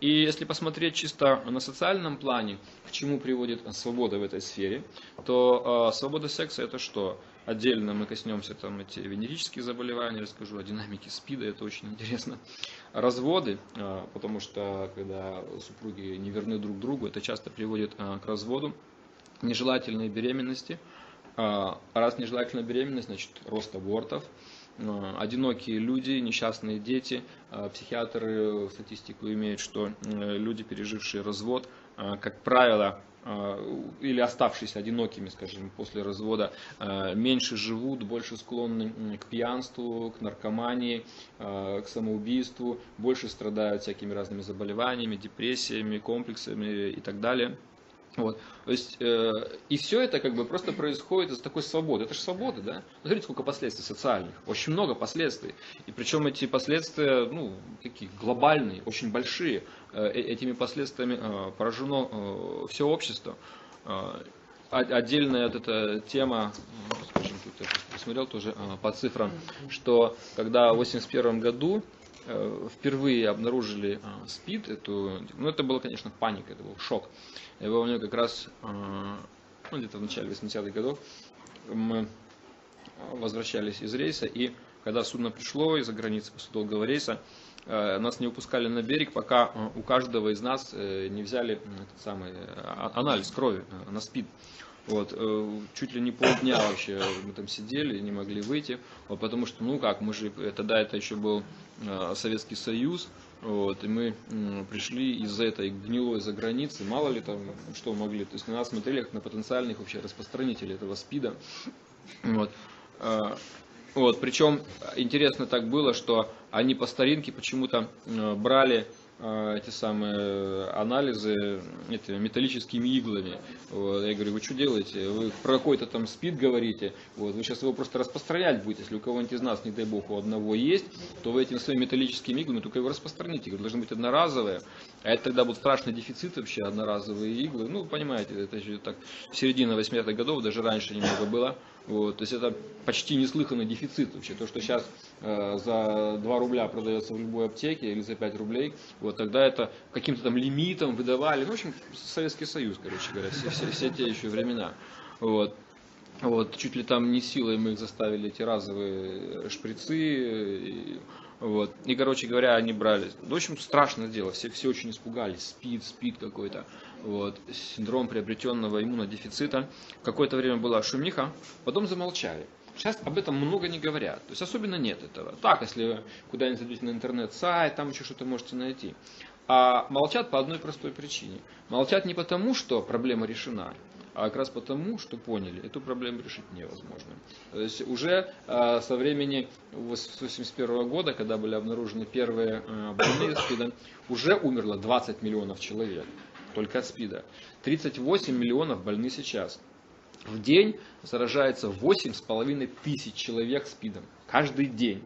A: И если посмотреть чисто на социальном плане, к чему приводит свобода в этой сфере, то свобода секса это что? Отдельно мы коснемся там эти венерические заболевания, расскажу о динамике СПИДа, это очень интересно. Разводы, а, потому что когда супруги не верны друг другу, это часто приводит а, к разводу. Нежелательные беременности. А, раз нежелательная беременность, значит рост абортов. Одинокие люди, несчастные дети. Психиатры статистику имеют, что люди, пережившие развод, как правило, Э, или оставшиеся одинокими, скажем, после развода, э, меньше живут, больше склонны к пьянству, к наркомании, э, к самоубийству, больше страдают всякими разными заболеваниями, депрессиями, комплексами и так далее. Вот. То есть, э, и все это как бы просто происходит из такой свободы. Это же свобода, да? Смотрите, сколько последствий социальных. Очень много последствий. И причем эти последствия, ну, какие глобальные, очень большие. Э, этими последствиями э, поражено э, все общество. Э, отдельная вот эта тема, скажем, тут я посмотрел тоже э, по цифрам, что когда в 1981 году Э, впервые обнаружили э, СПИД, эту, ну это было, конечно, паника, это был шок. Я помню как раз э, ну, где-то в начале 80-х годов мы возвращались из рейса, и когда судно пришло из-за границы после долгого рейса, э, нас не выпускали на берег, пока у каждого из нас не взяли этот самый анализ крови на СПИД. Вот, чуть ли не полдня вообще мы там сидели, не могли выйти, вот, потому что, ну как, мы же, тогда это еще был Советский Союз, вот, и мы пришли из-за этой гнилой за границы, мало ли там что могли, то есть на нас смотрели как на потенциальных вообще распространителей этого СПИДа. Вот. Вот, причем интересно так было, что они по старинке почему-то э, брали эти самые анализы эти, металлическими иглами. Вот, я говорю, вы что делаете? Вы про какой-то там спид говорите, вот, вы сейчас его просто распространять будете. Если у кого-нибудь из нас, не дай бог, у одного есть, то вы этими своими металлическими иглами только его распространите. Говорю, должны быть одноразовые. А это тогда был страшный дефицит вообще, одноразовые иглы. Ну, понимаете, это же так середина 80-х годов, даже раньше немного было. Вот, то есть это почти неслыханный дефицит вообще. То, что сейчас э, за 2 рубля продается в любой аптеке или за 5 рублей, вот тогда это каким-то там лимитом выдавали. Ну, в общем, Советский Союз, короче говоря, все, все, все те еще времена. Вот. Вот, чуть ли там не силой мы их заставили эти разовые шприцы. И, вот. И, короче говоря, они брали. В общем, страшное дело. Все, все очень испугались. Спид, спид какой-то вот, синдром приобретенного иммунодефицита. Какое-то время была шумиха, потом замолчали. Сейчас об этом много не говорят, то есть особенно нет этого. Так, если вы куда-нибудь зайдете на интернет-сайт, там еще что-то можете найти. А молчат по одной простой причине. Молчат не потому, что проблема решена, а как раз потому, что поняли, эту проблему решить невозможно. То есть уже э, со времени 1981 года, когда были обнаружены первые э, больные СПИДом, уже умерло 20 миллионов человек только от СПИДа. 38 миллионов больны сейчас. В день заражается 8,5 тысяч человек СПИДом. Каждый день.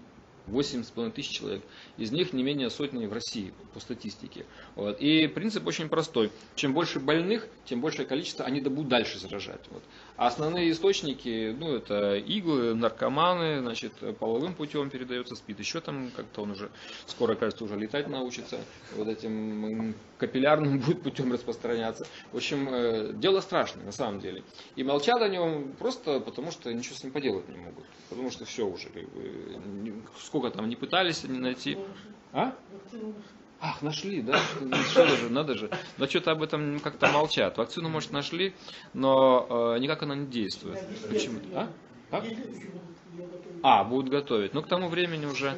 A: 8,5 тысяч человек. Из них не менее сотни в России, по статистике. Вот. И принцип очень простой. Чем больше больных, тем большее количество они будут дальше заражать. Вот. А основные источники, ну, это иглы, наркоманы, значит, половым путем передается СПИД. Еще там как-то он уже скоро, кажется, уже летать научится. Вот этим капиллярным будет путем распространяться. В общем, э, дело страшное на самом деле. И молчат о нем просто потому, что ничего с ним поделать не могут. Потому что все уже, как бы, сколько там не пытались они найти. А? Ах, нашли, да? Что же, надо же. Но что-то об этом как-то молчат. Вакцину, может, нашли, но э, никак она не действует. Почему? А? Как? А, будут готовить. Но к тому времени уже,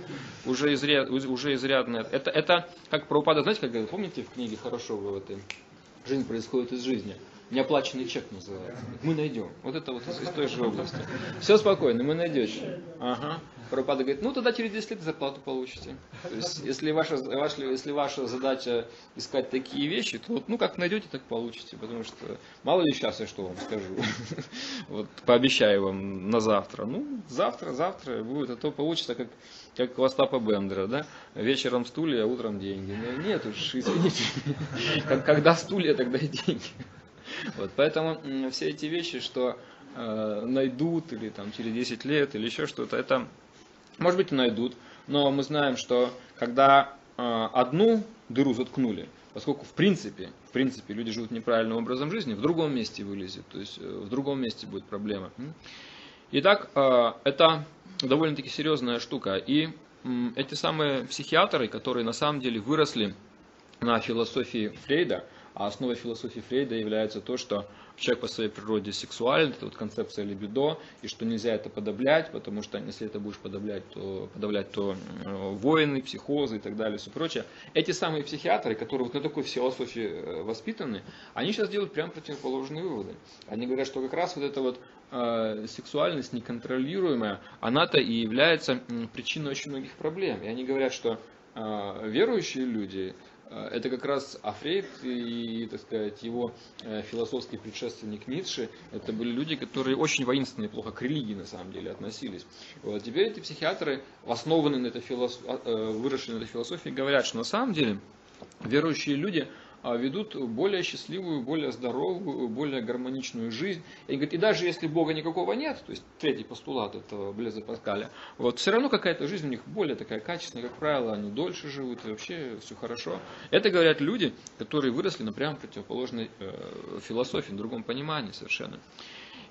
A: уже, изряд, уже изрядно. Это, это как про упадок, знаете, как помните в книге хорошо в этой «Жизнь происходит из жизни»? Неоплаченный чек называется. Мы найдем. Вот это вот из, из той же области. Все спокойно, мы найдете. Ага. Прабхупада говорит, ну тогда через 10 лет зарплату получите. То есть, если ваша, ваша, если ваша задача искать такие вещи, то вот, ну как найдете, так получите. Потому что мало ли сейчас я что вам скажу. Вот пообещаю вам на завтра. Ну, завтра, завтра будет, а то получится как как у Остапа Бендера, да? Вечером стулья, а утром деньги. Нет уж, извините. Когда стулья, тогда и деньги. Вот, поэтому все эти вещи, что э, найдут или там через 10 лет или еще что-то, это может быть и найдут, но мы знаем, что когда э, одну дыру заткнули, поскольку в принципе, в принципе люди живут неправильным образом жизни, в другом месте вылезет, то есть э, в другом месте будет проблема. Итак, э, это довольно-таки серьезная штука. И эти самые психиатры, которые на самом деле выросли на философии Фрейда, а основой философии Фрейда является то, что человек по своей природе сексуален, это вот концепция либидо, и что нельзя это подавлять, потому что если это будешь подавлять, то, подавлять, то войны, психозы и так далее, все прочее. Эти самые психиатры, которые вот на такой философии э, воспитаны, они сейчас делают прям противоположные выводы. Они говорят, что как раз вот эта вот э, сексуальность неконтролируемая, она-то и является причиной очень многих проблем. И они говорят, что э, верующие люди, Э, это как раз Афрейд и, так сказать, его э, философский предшественник Ницше, это были люди, которые очень воинственно и плохо к религии на самом деле относились. Вот. Теперь эти психиатры, основанные на этой философ... Э, выросшие на этой философии, говорят, что на самом деле верующие люди – а ведут более счастливую, более здоровую, более гармоничную жизнь. И, говорит, и даже если Бога никакого нет, то есть третий постулат этого Блеза Паскаля, вот, все равно какая-то жизнь у них более такая качественная, как правило, они дольше живут, и вообще все хорошо. Это говорят люди, которые выросли на прямо противоположной э, философии, в другом понимании совершенно.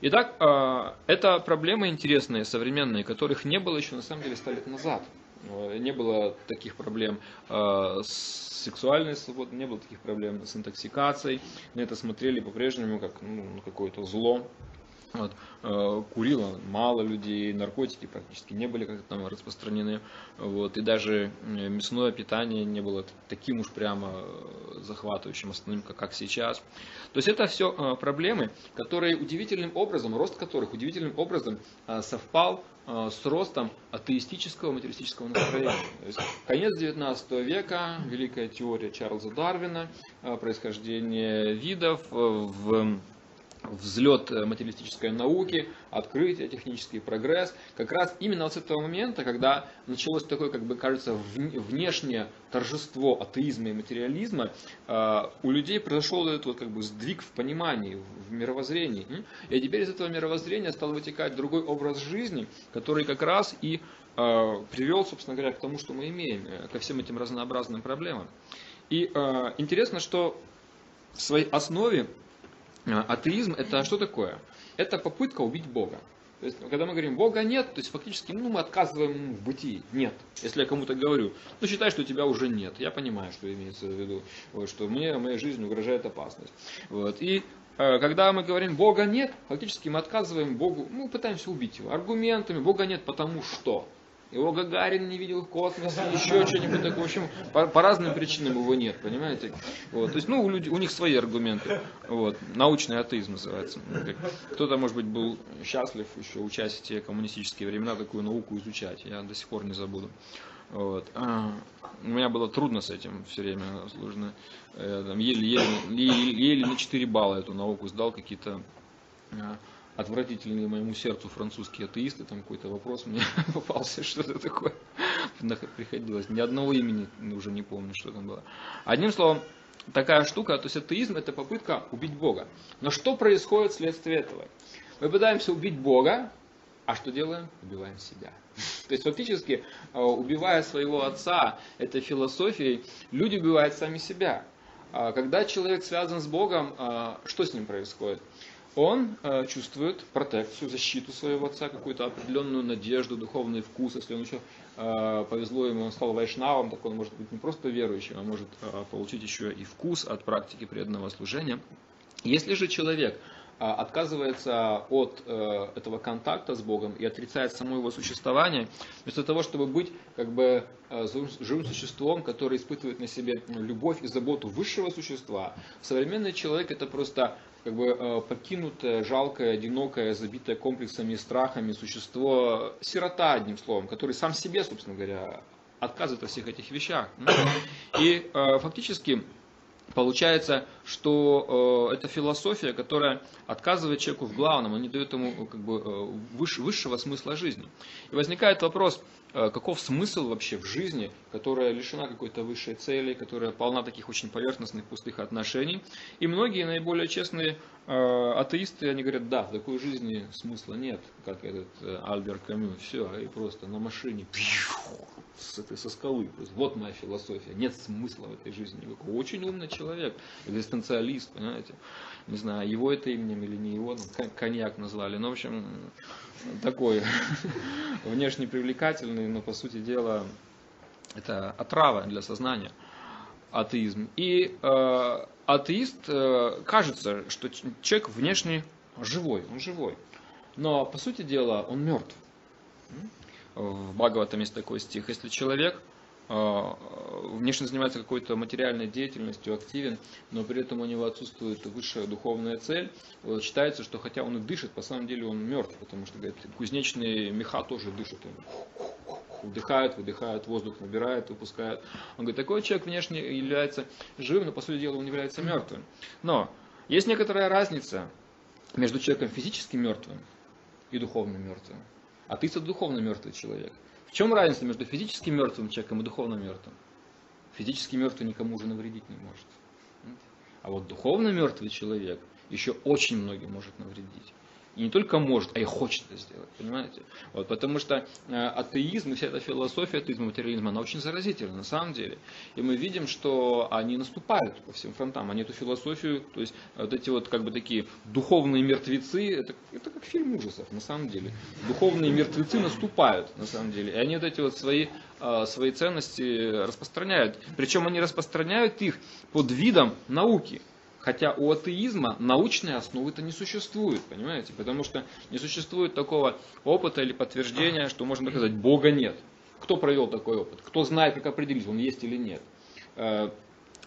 A: Итак, э, это проблемы интересные, современные, которых не было еще на самом деле сто лет назад. Э, не было таких проблем э, с сексуальной свободой, не было таких проблем с интоксикацией. На это смотрели по-прежнему как ну, какое-то зло. Вот. Э, курило мало людей, наркотики практически не были как-то там распространены. Вот. И даже мясное питание не было таким уж прямо захватывающим основным, как сейчас. То есть это все проблемы, которые удивительным образом, рост которых удивительным образом совпал с ростом атеистического материалистического настроения. То есть конец 19 века, великая теория Чарльза Дарвина, происхождение видов в взлет э, материалистической науки, открытие, технический прогресс. Как раз именно с этого момента, когда началось такое, как бы кажется, внешнее торжество атеизма и материализма, э, у людей произошел этот вот как бы сдвиг в понимании, в мировоззрении. И теперь из этого мировоззрения стал вытекать другой образ жизни, который как раз и э, привел, собственно говоря, к тому, что мы имеем, ко всем этим разнообразным проблемам. И интересно, что в своей основе атеизм это что такое? Это попытка убить Бога. То есть, когда мы говорим Бога нет, то есть фактически ну, мы отказываем в бытии. Нет. Если я кому-то говорю, ну считай, что тебя уже нет. Я понимаю, что имеется в виду, вот, что мне, моей жизни угрожает опасность. Вот. И э, когда мы говорим Бога нет, фактически мы отказываем Богу, мы пытаемся убить его аргументами. Бога нет потому что. Его Гагарин не видел в космосе, еще что-нибудь такое. В общем, по, по разным причинам его нет, понимаете? Вот. То есть, ну, у, людей, у них свои аргументы. Вот. Научный атеизм называется. Кто-то, может быть, был счастлив еще учась в те коммунистические времена такую науку изучать. Я до сих пор не забуду. Вот. А, у меня было трудно с этим все время, сложно. Я там еле-еле, еле на 4 балла эту науку сдал, какие-то а, отвратительные моему сердцу французские атеисты, там какой-то вопрос мне попался, что-то такое. Приходилось, ни одного имени уже не помню, что там было. Одним словом, такая штука, то есть атеизм это попытка убить Бога. Но что происходит вследствие этого? Мы пытаемся убить Бога, а что делаем? Убиваем себя. То есть фактически, э, убивая своего отца этой философией, люди убивают сами себя. А когда человек связан с Богом, э, что с ним происходит? Он э, чувствует протекцию, защиту своего отца, какую-то определенную надежду, духовный вкус. Если он еще э, повезло ему, он стал вайшнавом, так он может быть не просто верующим, а может э, получить еще и вкус от практики преданного служения. Если же человек а, отказывается от э, этого контакта с Богом и отрицает само его существование, вместо того, чтобы быть как бы э, живым существом, которое испытывает на себе любовь и заботу высшего существа, современный человек это просто как бы э, покинутое, жалкое, одинокое, забитое комплексами и страхами существо, сирота, одним словом, который сам себе, собственно говоря, отказывает во всех этих вещах. И фактически Получается, что э, это философия, которая отказывает человеку в главном, она не дает ему э, как бы, э, выше, высшего смысла жизни. И возникает вопрос, э, каков смысл вообще в жизни, которая лишена какой-то высшей цели, которая полна таких очень поверхностных, пустых отношений. И многие наиболее честные э, атеисты, они говорят, да, в такой жизни смысла нет, как этот э, Альберт Камю, все, и просто на машине с этой со скалы. Вот моя философия. Нет смысла в этой жизни никакого. Очень умный человек, экзистенциалист, понимаете. Не знаю, его это именем или не его, коньяк назвали. Ну, в общем, такой внешне привлекательный, но по сути дела это отрава для сознания, атеизм. И э, атеист, э, кажется, что человек внешне живой, он живой. Но по сути дела он мертв в Бхагаватам есть такой стих, если человек э, внешне занимается какой-то материальной деятельностью, активен, но при этом у него отсутствует высшая духовная цель, вот, считается, что хотя он и дышит, по самом деле он мертв, потому что говорит, кузнечные меха тоже дышат. Вдыхают, выдыхают, воздух набирают, выпускают. Он говорит, такой человек внешне является живым, но по сути дела он является мертвым. Но есть некоторая разница между человеком физически мертвым и духовно мертвым. А ты духовно мертвый человек. В чем разница между физически мертвым человеком и духовно мертвым? Физически мертвый никому уже навредить не может. А вот духовно мертвый человек еще очень многим может навредить. И не только может, а и хочет это сделать, понимаете? Вот, потому что э, атеизм и вся эта философия атеизма, материализма, она очень заразительна на самом деле. И мы видим, что они наступают по всем фронтам. Они эту философию, то есть вот эти вот как бы такие духовные мертвецы, это, это как фильм ужасов на самом деле. Духовные мертвецы наступают на самом деле. И они вот эти вот свои э, свои ценности распространяют. Причем они распространяют их под видом науки. Хотя у атеизма научной основы-то не существует, понимаете? Потому что не существует такого опыта или подтверждения, что можно доказать, Бога нет. Кто провел такой опыт? Кто знает, как определить, он есть или нет? Э,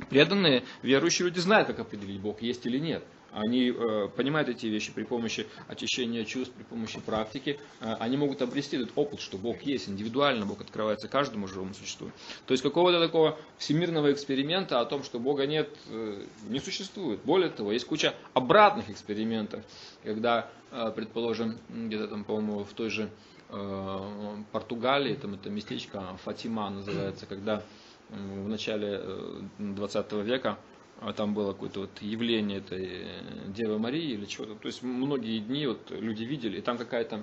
A: преданные, верующие люди знают, как определить, Бог есть или нет. Они э, понимают эти вещи при помощи очищения чувств, при помощи практики. Э, они могут обрести этот опыт, что Бог есть, индивидуально Бог открывается каждому живому существу. То есть какого-то такого всемирного эксперимента о том, что Бога нет, э, не существует. Более того, есть куча обратных экспериментов, когда, предположим, где-то там, по-моему, в той же Португалии, там это местечко Фатима называется, когда в начале 20 э, века а там было какое-то вот явление этой э, Девы Марии или чего-то. То есть многие дни вот люди видели, и там какая-то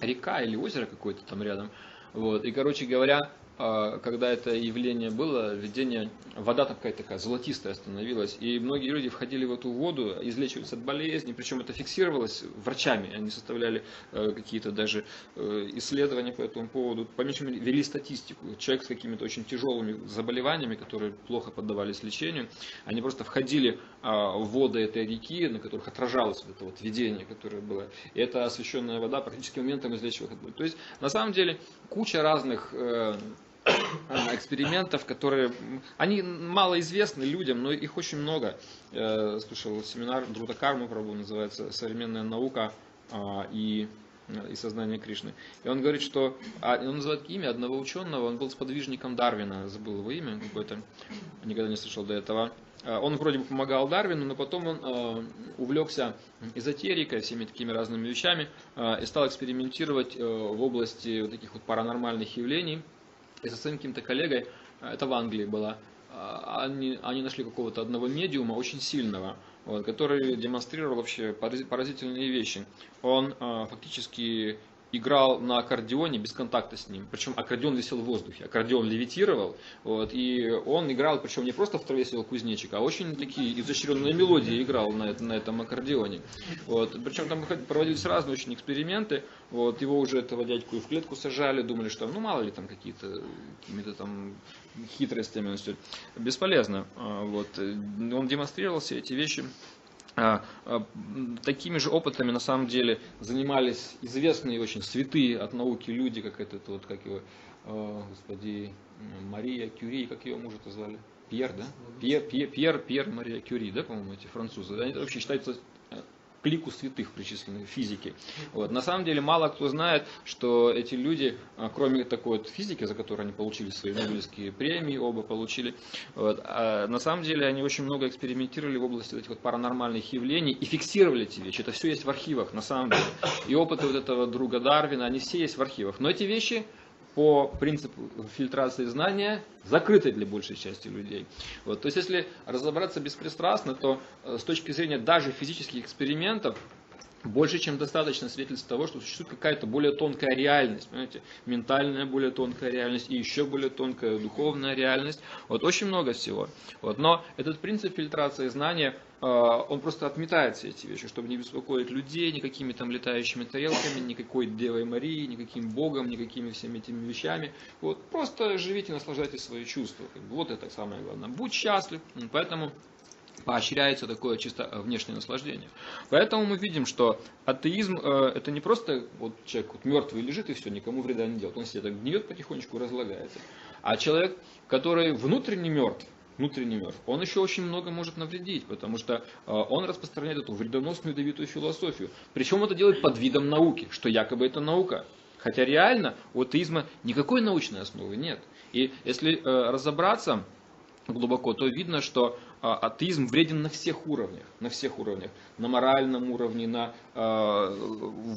A: река или озеро какое-то там рядом. Вот. И, короче говоря, когда это явление было, видение, вода такая такая золотистая становилась, и многие люди входили в эту воду, излечивались от болезней, причем это фиксировалось врачами, они составляли э, какие-то даже э, исследования по этому поводу, по меньшей мере вели статистику. Человек с какими-то очень тяжелыми заболеваниями, которые плохо поддавались лечению, они просто входили а, в воды этой реки, на которых отражалось вот это вот видение, которое было, и эта освященная вода практически моментом излечивала. То есть на самом деле куча разных э, а, экспериментов, которые, они мало известны людям, но их очень много. Я слушал семинар Друта Карму, пробовал, называется «Современная наука а, и и сознание Кришны. И он говорит, что а, он называет имя одного ученого, он был сподвижником Дарвина, забыл его имя какое-то, никогда не слышал до этого. Он вроде бы помогал Дарвину, но потом он увлекся эзотерикой, всеми такими разными вещами и стал экспериментировать в области вот таких вот паранормальных явлений и со своим каким-то коллегой, а, это в Англии было, а, они, они нашли какого-то одного медиума очень сильного, вот, который демонстрировал вообще поразительные вещи. Он э, фактически играл на аккордеоне без контакта с ним. Причем аккордеон висел в воздухе, аккордеон левитировал. Вот, и он играл, причем не просто в траве сидел кузнечик, а очень такие изощренные мелодии играл на, на этом аккордеоне. Вот, причем там проводились разные очень эксперименты. Вот, его уже этого дядьку и в клетку сажали, думали, что ну мало ли там какие-то какими-то там хитростями. Бесполезно. А, вот. Он демонстрировал все эти вещи такими же опытами на самом деле занимались известные очень святые от науки люди, как этот вот, как его, а, господи, Мария Кюри, как ее мужа-то звали? Пьер, да? Пьер, Пьер, Пьер, Пьер Мария Кюри, да, по-моему, эти французы. Они вообще считаются лику святых причислены физики. Вот. На самом деле мало кто знает, что эти люди, а, кроме такой вот физики, за которую они получили свои Нобелевские премии, оба получили, вот, а на самом деле они очень много экспериментировали в области этих вот паранормальных явлений и фиксировали эти вещи. Это все есть в архивах, на самом деле. И опыты вот этого друга Дарвина, они все есть в архивах. Но эти вещи по принципу фильтрации знания закрытой для большей части людей. Вот. То есть если разобраться беспристрастно, то э, с точки зрения даже физических экспериментов, больше, чем достаточно свидетельств того, что существует какая-то более тонкая реальность, понимаете, ментальная более тонкая реальность и еще более тонкая духовная реальность. Вот очень много всего. Вот. Но этот принцип фильтрации знания, э, он просто отметает все эти вещи, чтобы не беспокоить людей никакими там летающими тарелками, никакой Девой Марии, никаким Богом, никакими всеми этими вещами. Вот. Просто живите, наслаждайтесь свои чувства. Вот это самое главное. Будь счастлив. Поэтому поощряется такое чисто э, внешнее наслаждение. Поэтому мы видим, что атеизм э, это не просто вот человек вот мертвый лежит и все, никому вреда не делает. Он себе так гниет потихонечку, разлагается. А человек, который внутренне мертв, внутренне мертв, он еще очень много может навредить, потому что э, он распространяет эту вредоносную ядовитую философию. Причем это делает под видом науки, что якобы это наука. Хотя реально у атеизма никакой научной основы нет. И если разобраться глубоко, то видно, что атеизм вреден на всех уровнях, на всех уровнях, на моральном уровне, на э,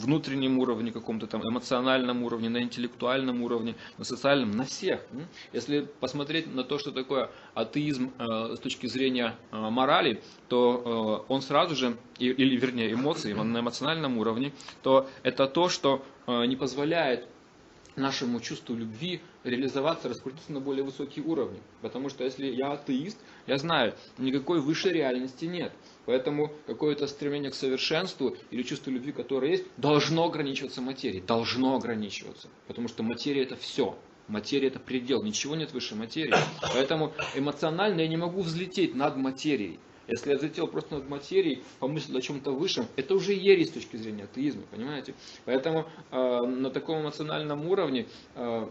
A: внутреннем уровне каком-то там, эмоциональном уровне, на интеллектуальном уровне, на социальном, на всех. Если посмотреть на то, что такое атеизм э, с точки зрения морали, то он сразу же, или вернее эмоции, на эмоциональном уровне, то это то, что не позволяет нашему чувству любви реализоваться, раскрутиться на более высокие уровни. Потому что если я атеист, я знаю, никакой высшей реальности нет. Поэтому какое-то стремление к совершенству или чувство любви, которое есть, должно ограничиваться материей. Должно ограничиваться. Потому что материя это все. Материя это предел. Ничего нет выше материи. Поэтому эмоционально я не могу взлететь над материей. Если я залетел просто над материей, помыслил о чем-то высшем, это уже ересь с точки зрения атеизма, понимаете? Поэтому э, на таком эмоциональном уровне э,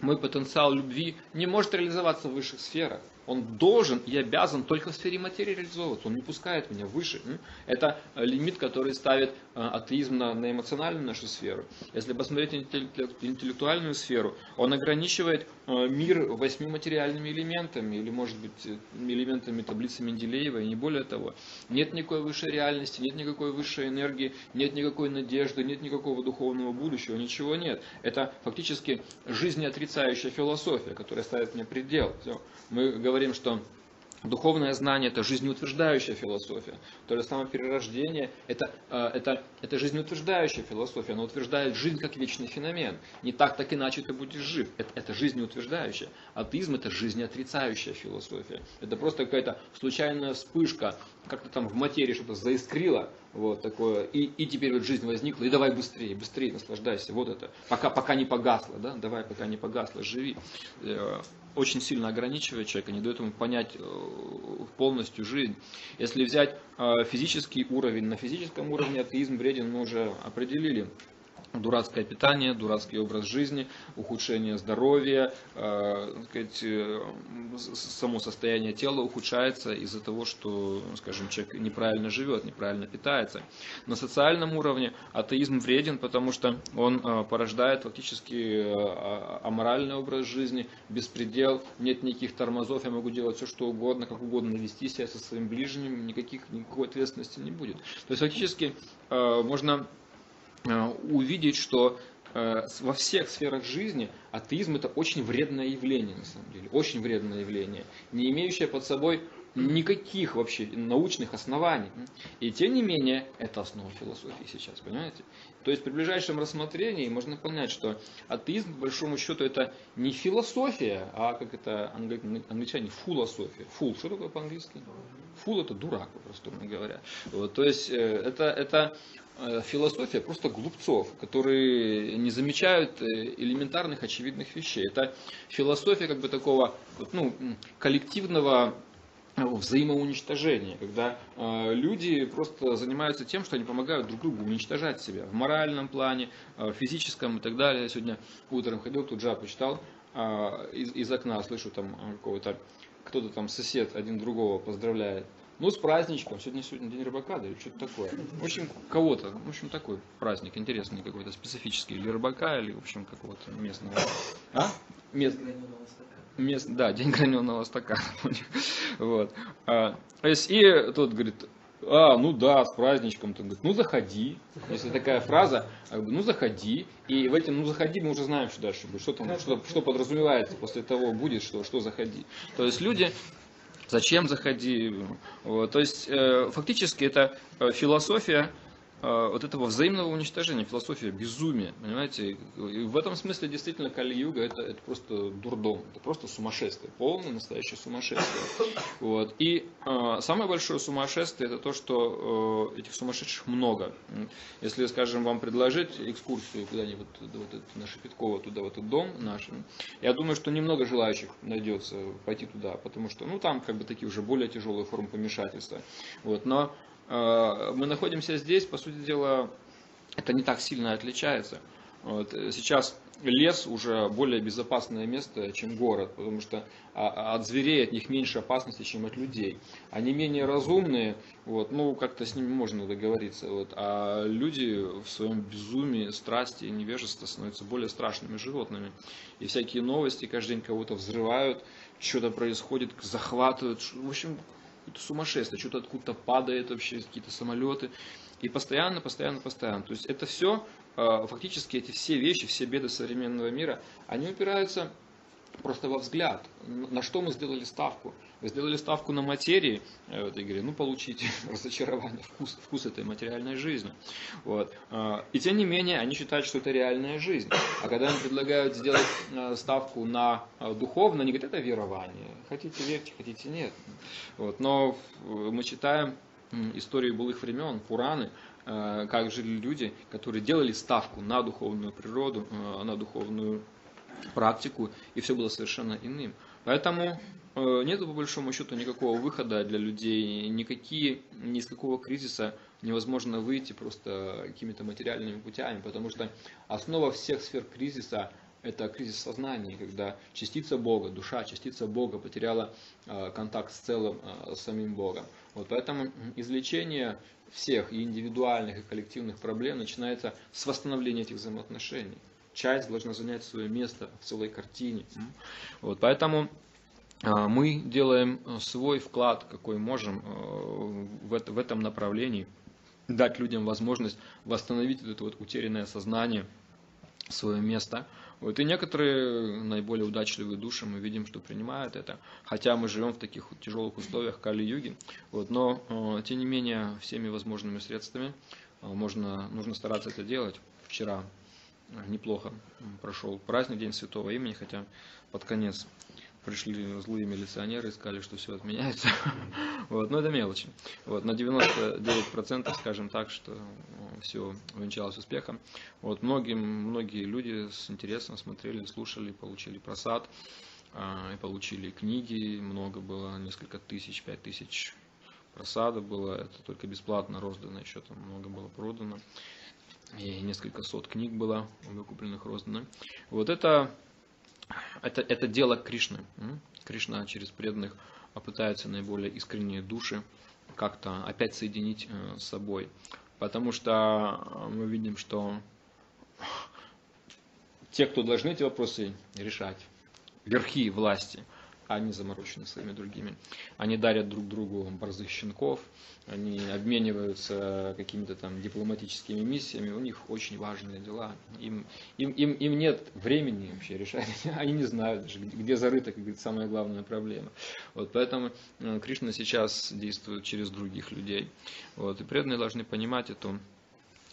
A: мой потенциал любви не может реализоваться в высших сферах. Он должен и обязан только в сфере материи реализовываться. Он не пускает меня выше. Это лимит, который ставит э, атеизм на, на эмоциональную нашу сферу. Если посмотреть интеллектуальную сферу, он ограничивает э, мир восьми материальными элементами, или, может быть, э, элементами таблицы Менделеева, и не более того. Нет никакой высшей реальности, нет никакой высшей энергии, нет никакой надежды, нет никакого духовного будущего, ничего нет. Это фактически жизнеотрицающая философия, которая ставит мне предел. Все. Мы говорим, что Духовное знание – это жизнеутверждающая философия. То же самое перерождение – это, э, это, это жизнеутверждающая философия. Она утверждает жизнь как вечный феномен. Не так, так иначе ты будешь жив. Это, это жизнеутверждающая. Атеизм – это жизнеотрицающая философия. Это просто какая-то случайная вспышка, как-то там в материи что-то заискрило, вот такое, и, и теперь вот жизнь возникла, и давай быстрее, быстрее наслаждайся, вот это, пока, пока не погасло, да, давай, пока не погасло, живи. Очень сильно ограничивает человека, не дает ему понять э, полностью жизнь. Если взять э, физический уровень, на физическом уровне атеизм вреден мы уже определили дурацкое питание, дурацкий образ жизни, ухудшение здоровья, э, э, само состояние тела ухудшается из-за того, что, скажем, человек неправильно живет, неправильно питается. На социальном уровне атеизм вреден, потому что он э, порождает фактически э, аморальный образ жизни, беспредел, нет никаких тормозов, я могу делать все, что угодно, как угодно, навести себя со своим ближним, никаких, никакой ответственности не будет. То есть фактически можно увидеть, что э, во всех сферах жизни атеизм это очень вредное явление, на самом деле, очень вредное явление, не имеющее под собой никаких вообще научных оснований. И тем не менее, это основа философии сейчас, понимаете? То есть при ближайшем рассмотрении можно понять, что атеизм, по большому счету, это не философия, а как это англичане, фулософия. Фул, что такое по-английски? Фул это дурак, по-простому говоря. Вот, то есть э, это, это Э, философия просто глупцов, которые не замечают э, элементарных очевидных вещей. Это философия как бы такого ну, коллективного э, взаимоуничтожения, когда э, люди просто занимаются тем, что они помогают друг другу уничтожать себя в моральном плане, э, физическом и так далее. Я сегодня утром ходил, тут жабу читал, э, из, из окна слышу там какого-то, кто-то там сосед один другого поздравляет ну, с праздничком. Сегодня сегодня день рыбака, да, или что-то такое. В общем, кого-то. В общем, такой праздник интересный какой-то, специфический. Или рыбака, или, в общем, какого-то местного. А? Мест... Мест... Да, день граненого стакана. вот. А, то есть, и тот говорит, а, ну да, с праздничком. Он говорит, ну заходи. Если такая фраза, ну заходи. И в этом, ну заходи, мы уже знаем, что дальше будет. Что там, что, что подразумевается после того будет, что, что заходи. То есть люди зачем заходи. Вот. То есть э, фактически это э, философия вот этого взаимного уничтожения, философия безумия, понимаете? И в этом смысле действительно Кали-юга это, это просто дурдом, это просто сумасшествие, полное настоящее сумасшествие. Вот. И э, самое большое сумасшествие это то, что э, этих сумасшедших много. Если, скажем, вам предложить экскурсию куда-нибудь вот, на Шепеткова, туда, в этот дом наш, я думаю, что немного желающих найдется пойти туда, потому что, ну, там как бы такие уже более тяжелые формы помешательства. Вот. Но Э, мы находимся здесь, по сути дела, это не так сильно отличается. Вот. Сейчас лес уже более безопасное место, чем город, потому что а, а, от зверей от них меньше опасности, чем от людей. Они менее разумные, вот, ну как-то с ними можно договориться. Вот, а люди в своем безумии, страсти и невежестве становятся более страшными животными. И всякие новости каждый день кого-то взрывают, что-то происходит, захватывают. В общем, какое-то сумасшествие, что-то откуда-то падает вообще, какие-то самолеты. И постоянно, постоянно, постоянно. То есть это все, э, фактически эти все вещи, все беды современного мира, они упираются просто во взгляд, на что мы сделали ставку. Вы сделали ставку на материи э, в этой игре, ну получите разочарование, вкус, вкус этой материальной жизни. Вот. А, и тем не менее, они считают, что это реальная жизнь. А когда им предлагают сделать э, ставку на э, духовно, они говорят, это верование. Хотите верьте, хотите нет. Вот. Но мы читаем истории былых времен, Пураны, как жили люди, которые делали ставку на духовную природу, на духовную практику, и все было совершенно иным. Поэтому э, нет по большому счету никакого выхода для людей, никакие, ни из какого кризиса невозможно выйти просто какими-то материальными путями, потому что основа всех сфер кризиса это кризис сознания, когда частица Бога, душа, частица Бога потеряла э, контакт с целым, э, с самим Богом. Вот поэтому излечение всех и индивидуальных, и коллективных проблем начинается с восстановления этих взаимоотношений часть должна занять свое место в целой картине. Вот, поэтому а, мы делаем э, свой вклад, какой можем э, в этом направлении, дать людям возможность восстановить это вот утерянное сознание, свое место. Вот, и некоторые наиболее удачливые души мы видим, что принимают это, хотя мы живем в таких тяжелых условиях Кали-юги, вот, но э, тем не менее всеми возможными средствами можно, нужно стараться это делать. Вчера неплохо прошел праздник День Святого Имени, хотя под конец пришли злые милиционеры и сказали, что все отменяется. Вот, но это мелочи. Вот, на 99% скажем так, что все увенчалось успехом. Вот, многие, многие люди с интересом смотрели, слушали, получили просад, а, и получили книги, много было, несколько тысяч, пять тысяч просада было, это только бесплатно роздано, еще там много было продано и несколько сот книг было выкупленных, роздано. Вот это, это, это дело Кришны. Кришна через преданных пытается наиболее искренние души как-то опять соединить э, с собой. Потому что мы видим, что те, кто должны эти вопросы решать, верхи власти – они заморочены своими другими. Они дарят друг другу борзых щенков, они обмениваются какими-то там дипломатическими миссиями, у них очень важные дела. Им, им, им, им нет времени вообще решать, они не знают даже, где зарыта, как говорит, самая главная проблема. Вот поэтому э, Кришна сейчас действует через других людей. Вот, и преданные должны понимать эту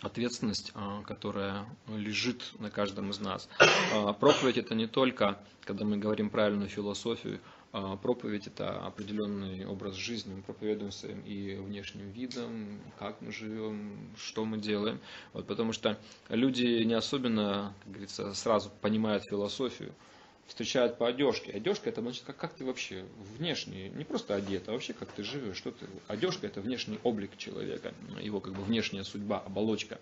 A: ответственность, а, которая лежит на каждом из нас. А, проповедь это не только, когда мы говорим правильную философию, а, проповедь это определенный образ жизни. Мы проповедуем своим и внешним видом, как мы живем, что мы делаем. Вот, потому что люди не особенно, как говорится, сразу понимают философию встречают по одежке. Одежка это значит, как, как ты вообще внешне, не просто одет, а вообще как ты живешь, что ты. Одежка это внешний облик человека, его как бы внешняя судьба, оболочка.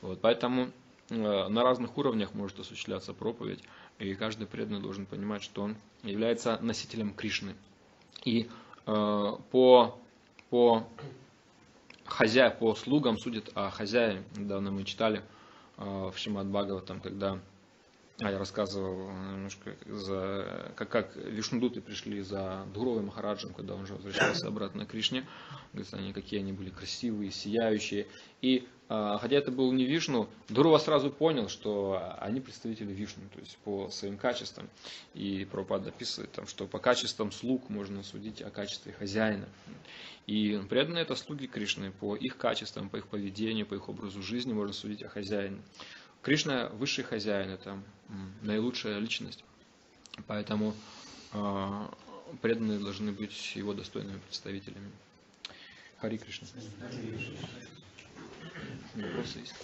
A: Вот, поэтому э, на разных уровнях может осуществляться проповедь, и каждый преданный должен понимать, что он является носителем Кришны. И э, по, по хозяй, по слугам судят о хозяине. Недавно мы читали э, в Шимат Бхагаватам, когда а я рассказывал немножко, за, как, как Вишнудуты пришли за Дуровым Махараджем, когда он уже возвращался обратно к Кришне. Говорится, они какие они были красивые, сияющие. И а, хотя это был не Вишну, Дурова сразу понял, что они представители Вишну, то есть по своим качествам. И Прабхупада описывает, там, что по качествам слуг можно судить о качестве хозяина. И преданные это слуги Кришны, по их качествам, по их поведению, по их образу жизни можно судить о хозяине. Кришна высший хозяин, это наилучшая личность. Поэтому э, преданные должны быть его достойными представителями. Хари Кришна. Вопросы есть?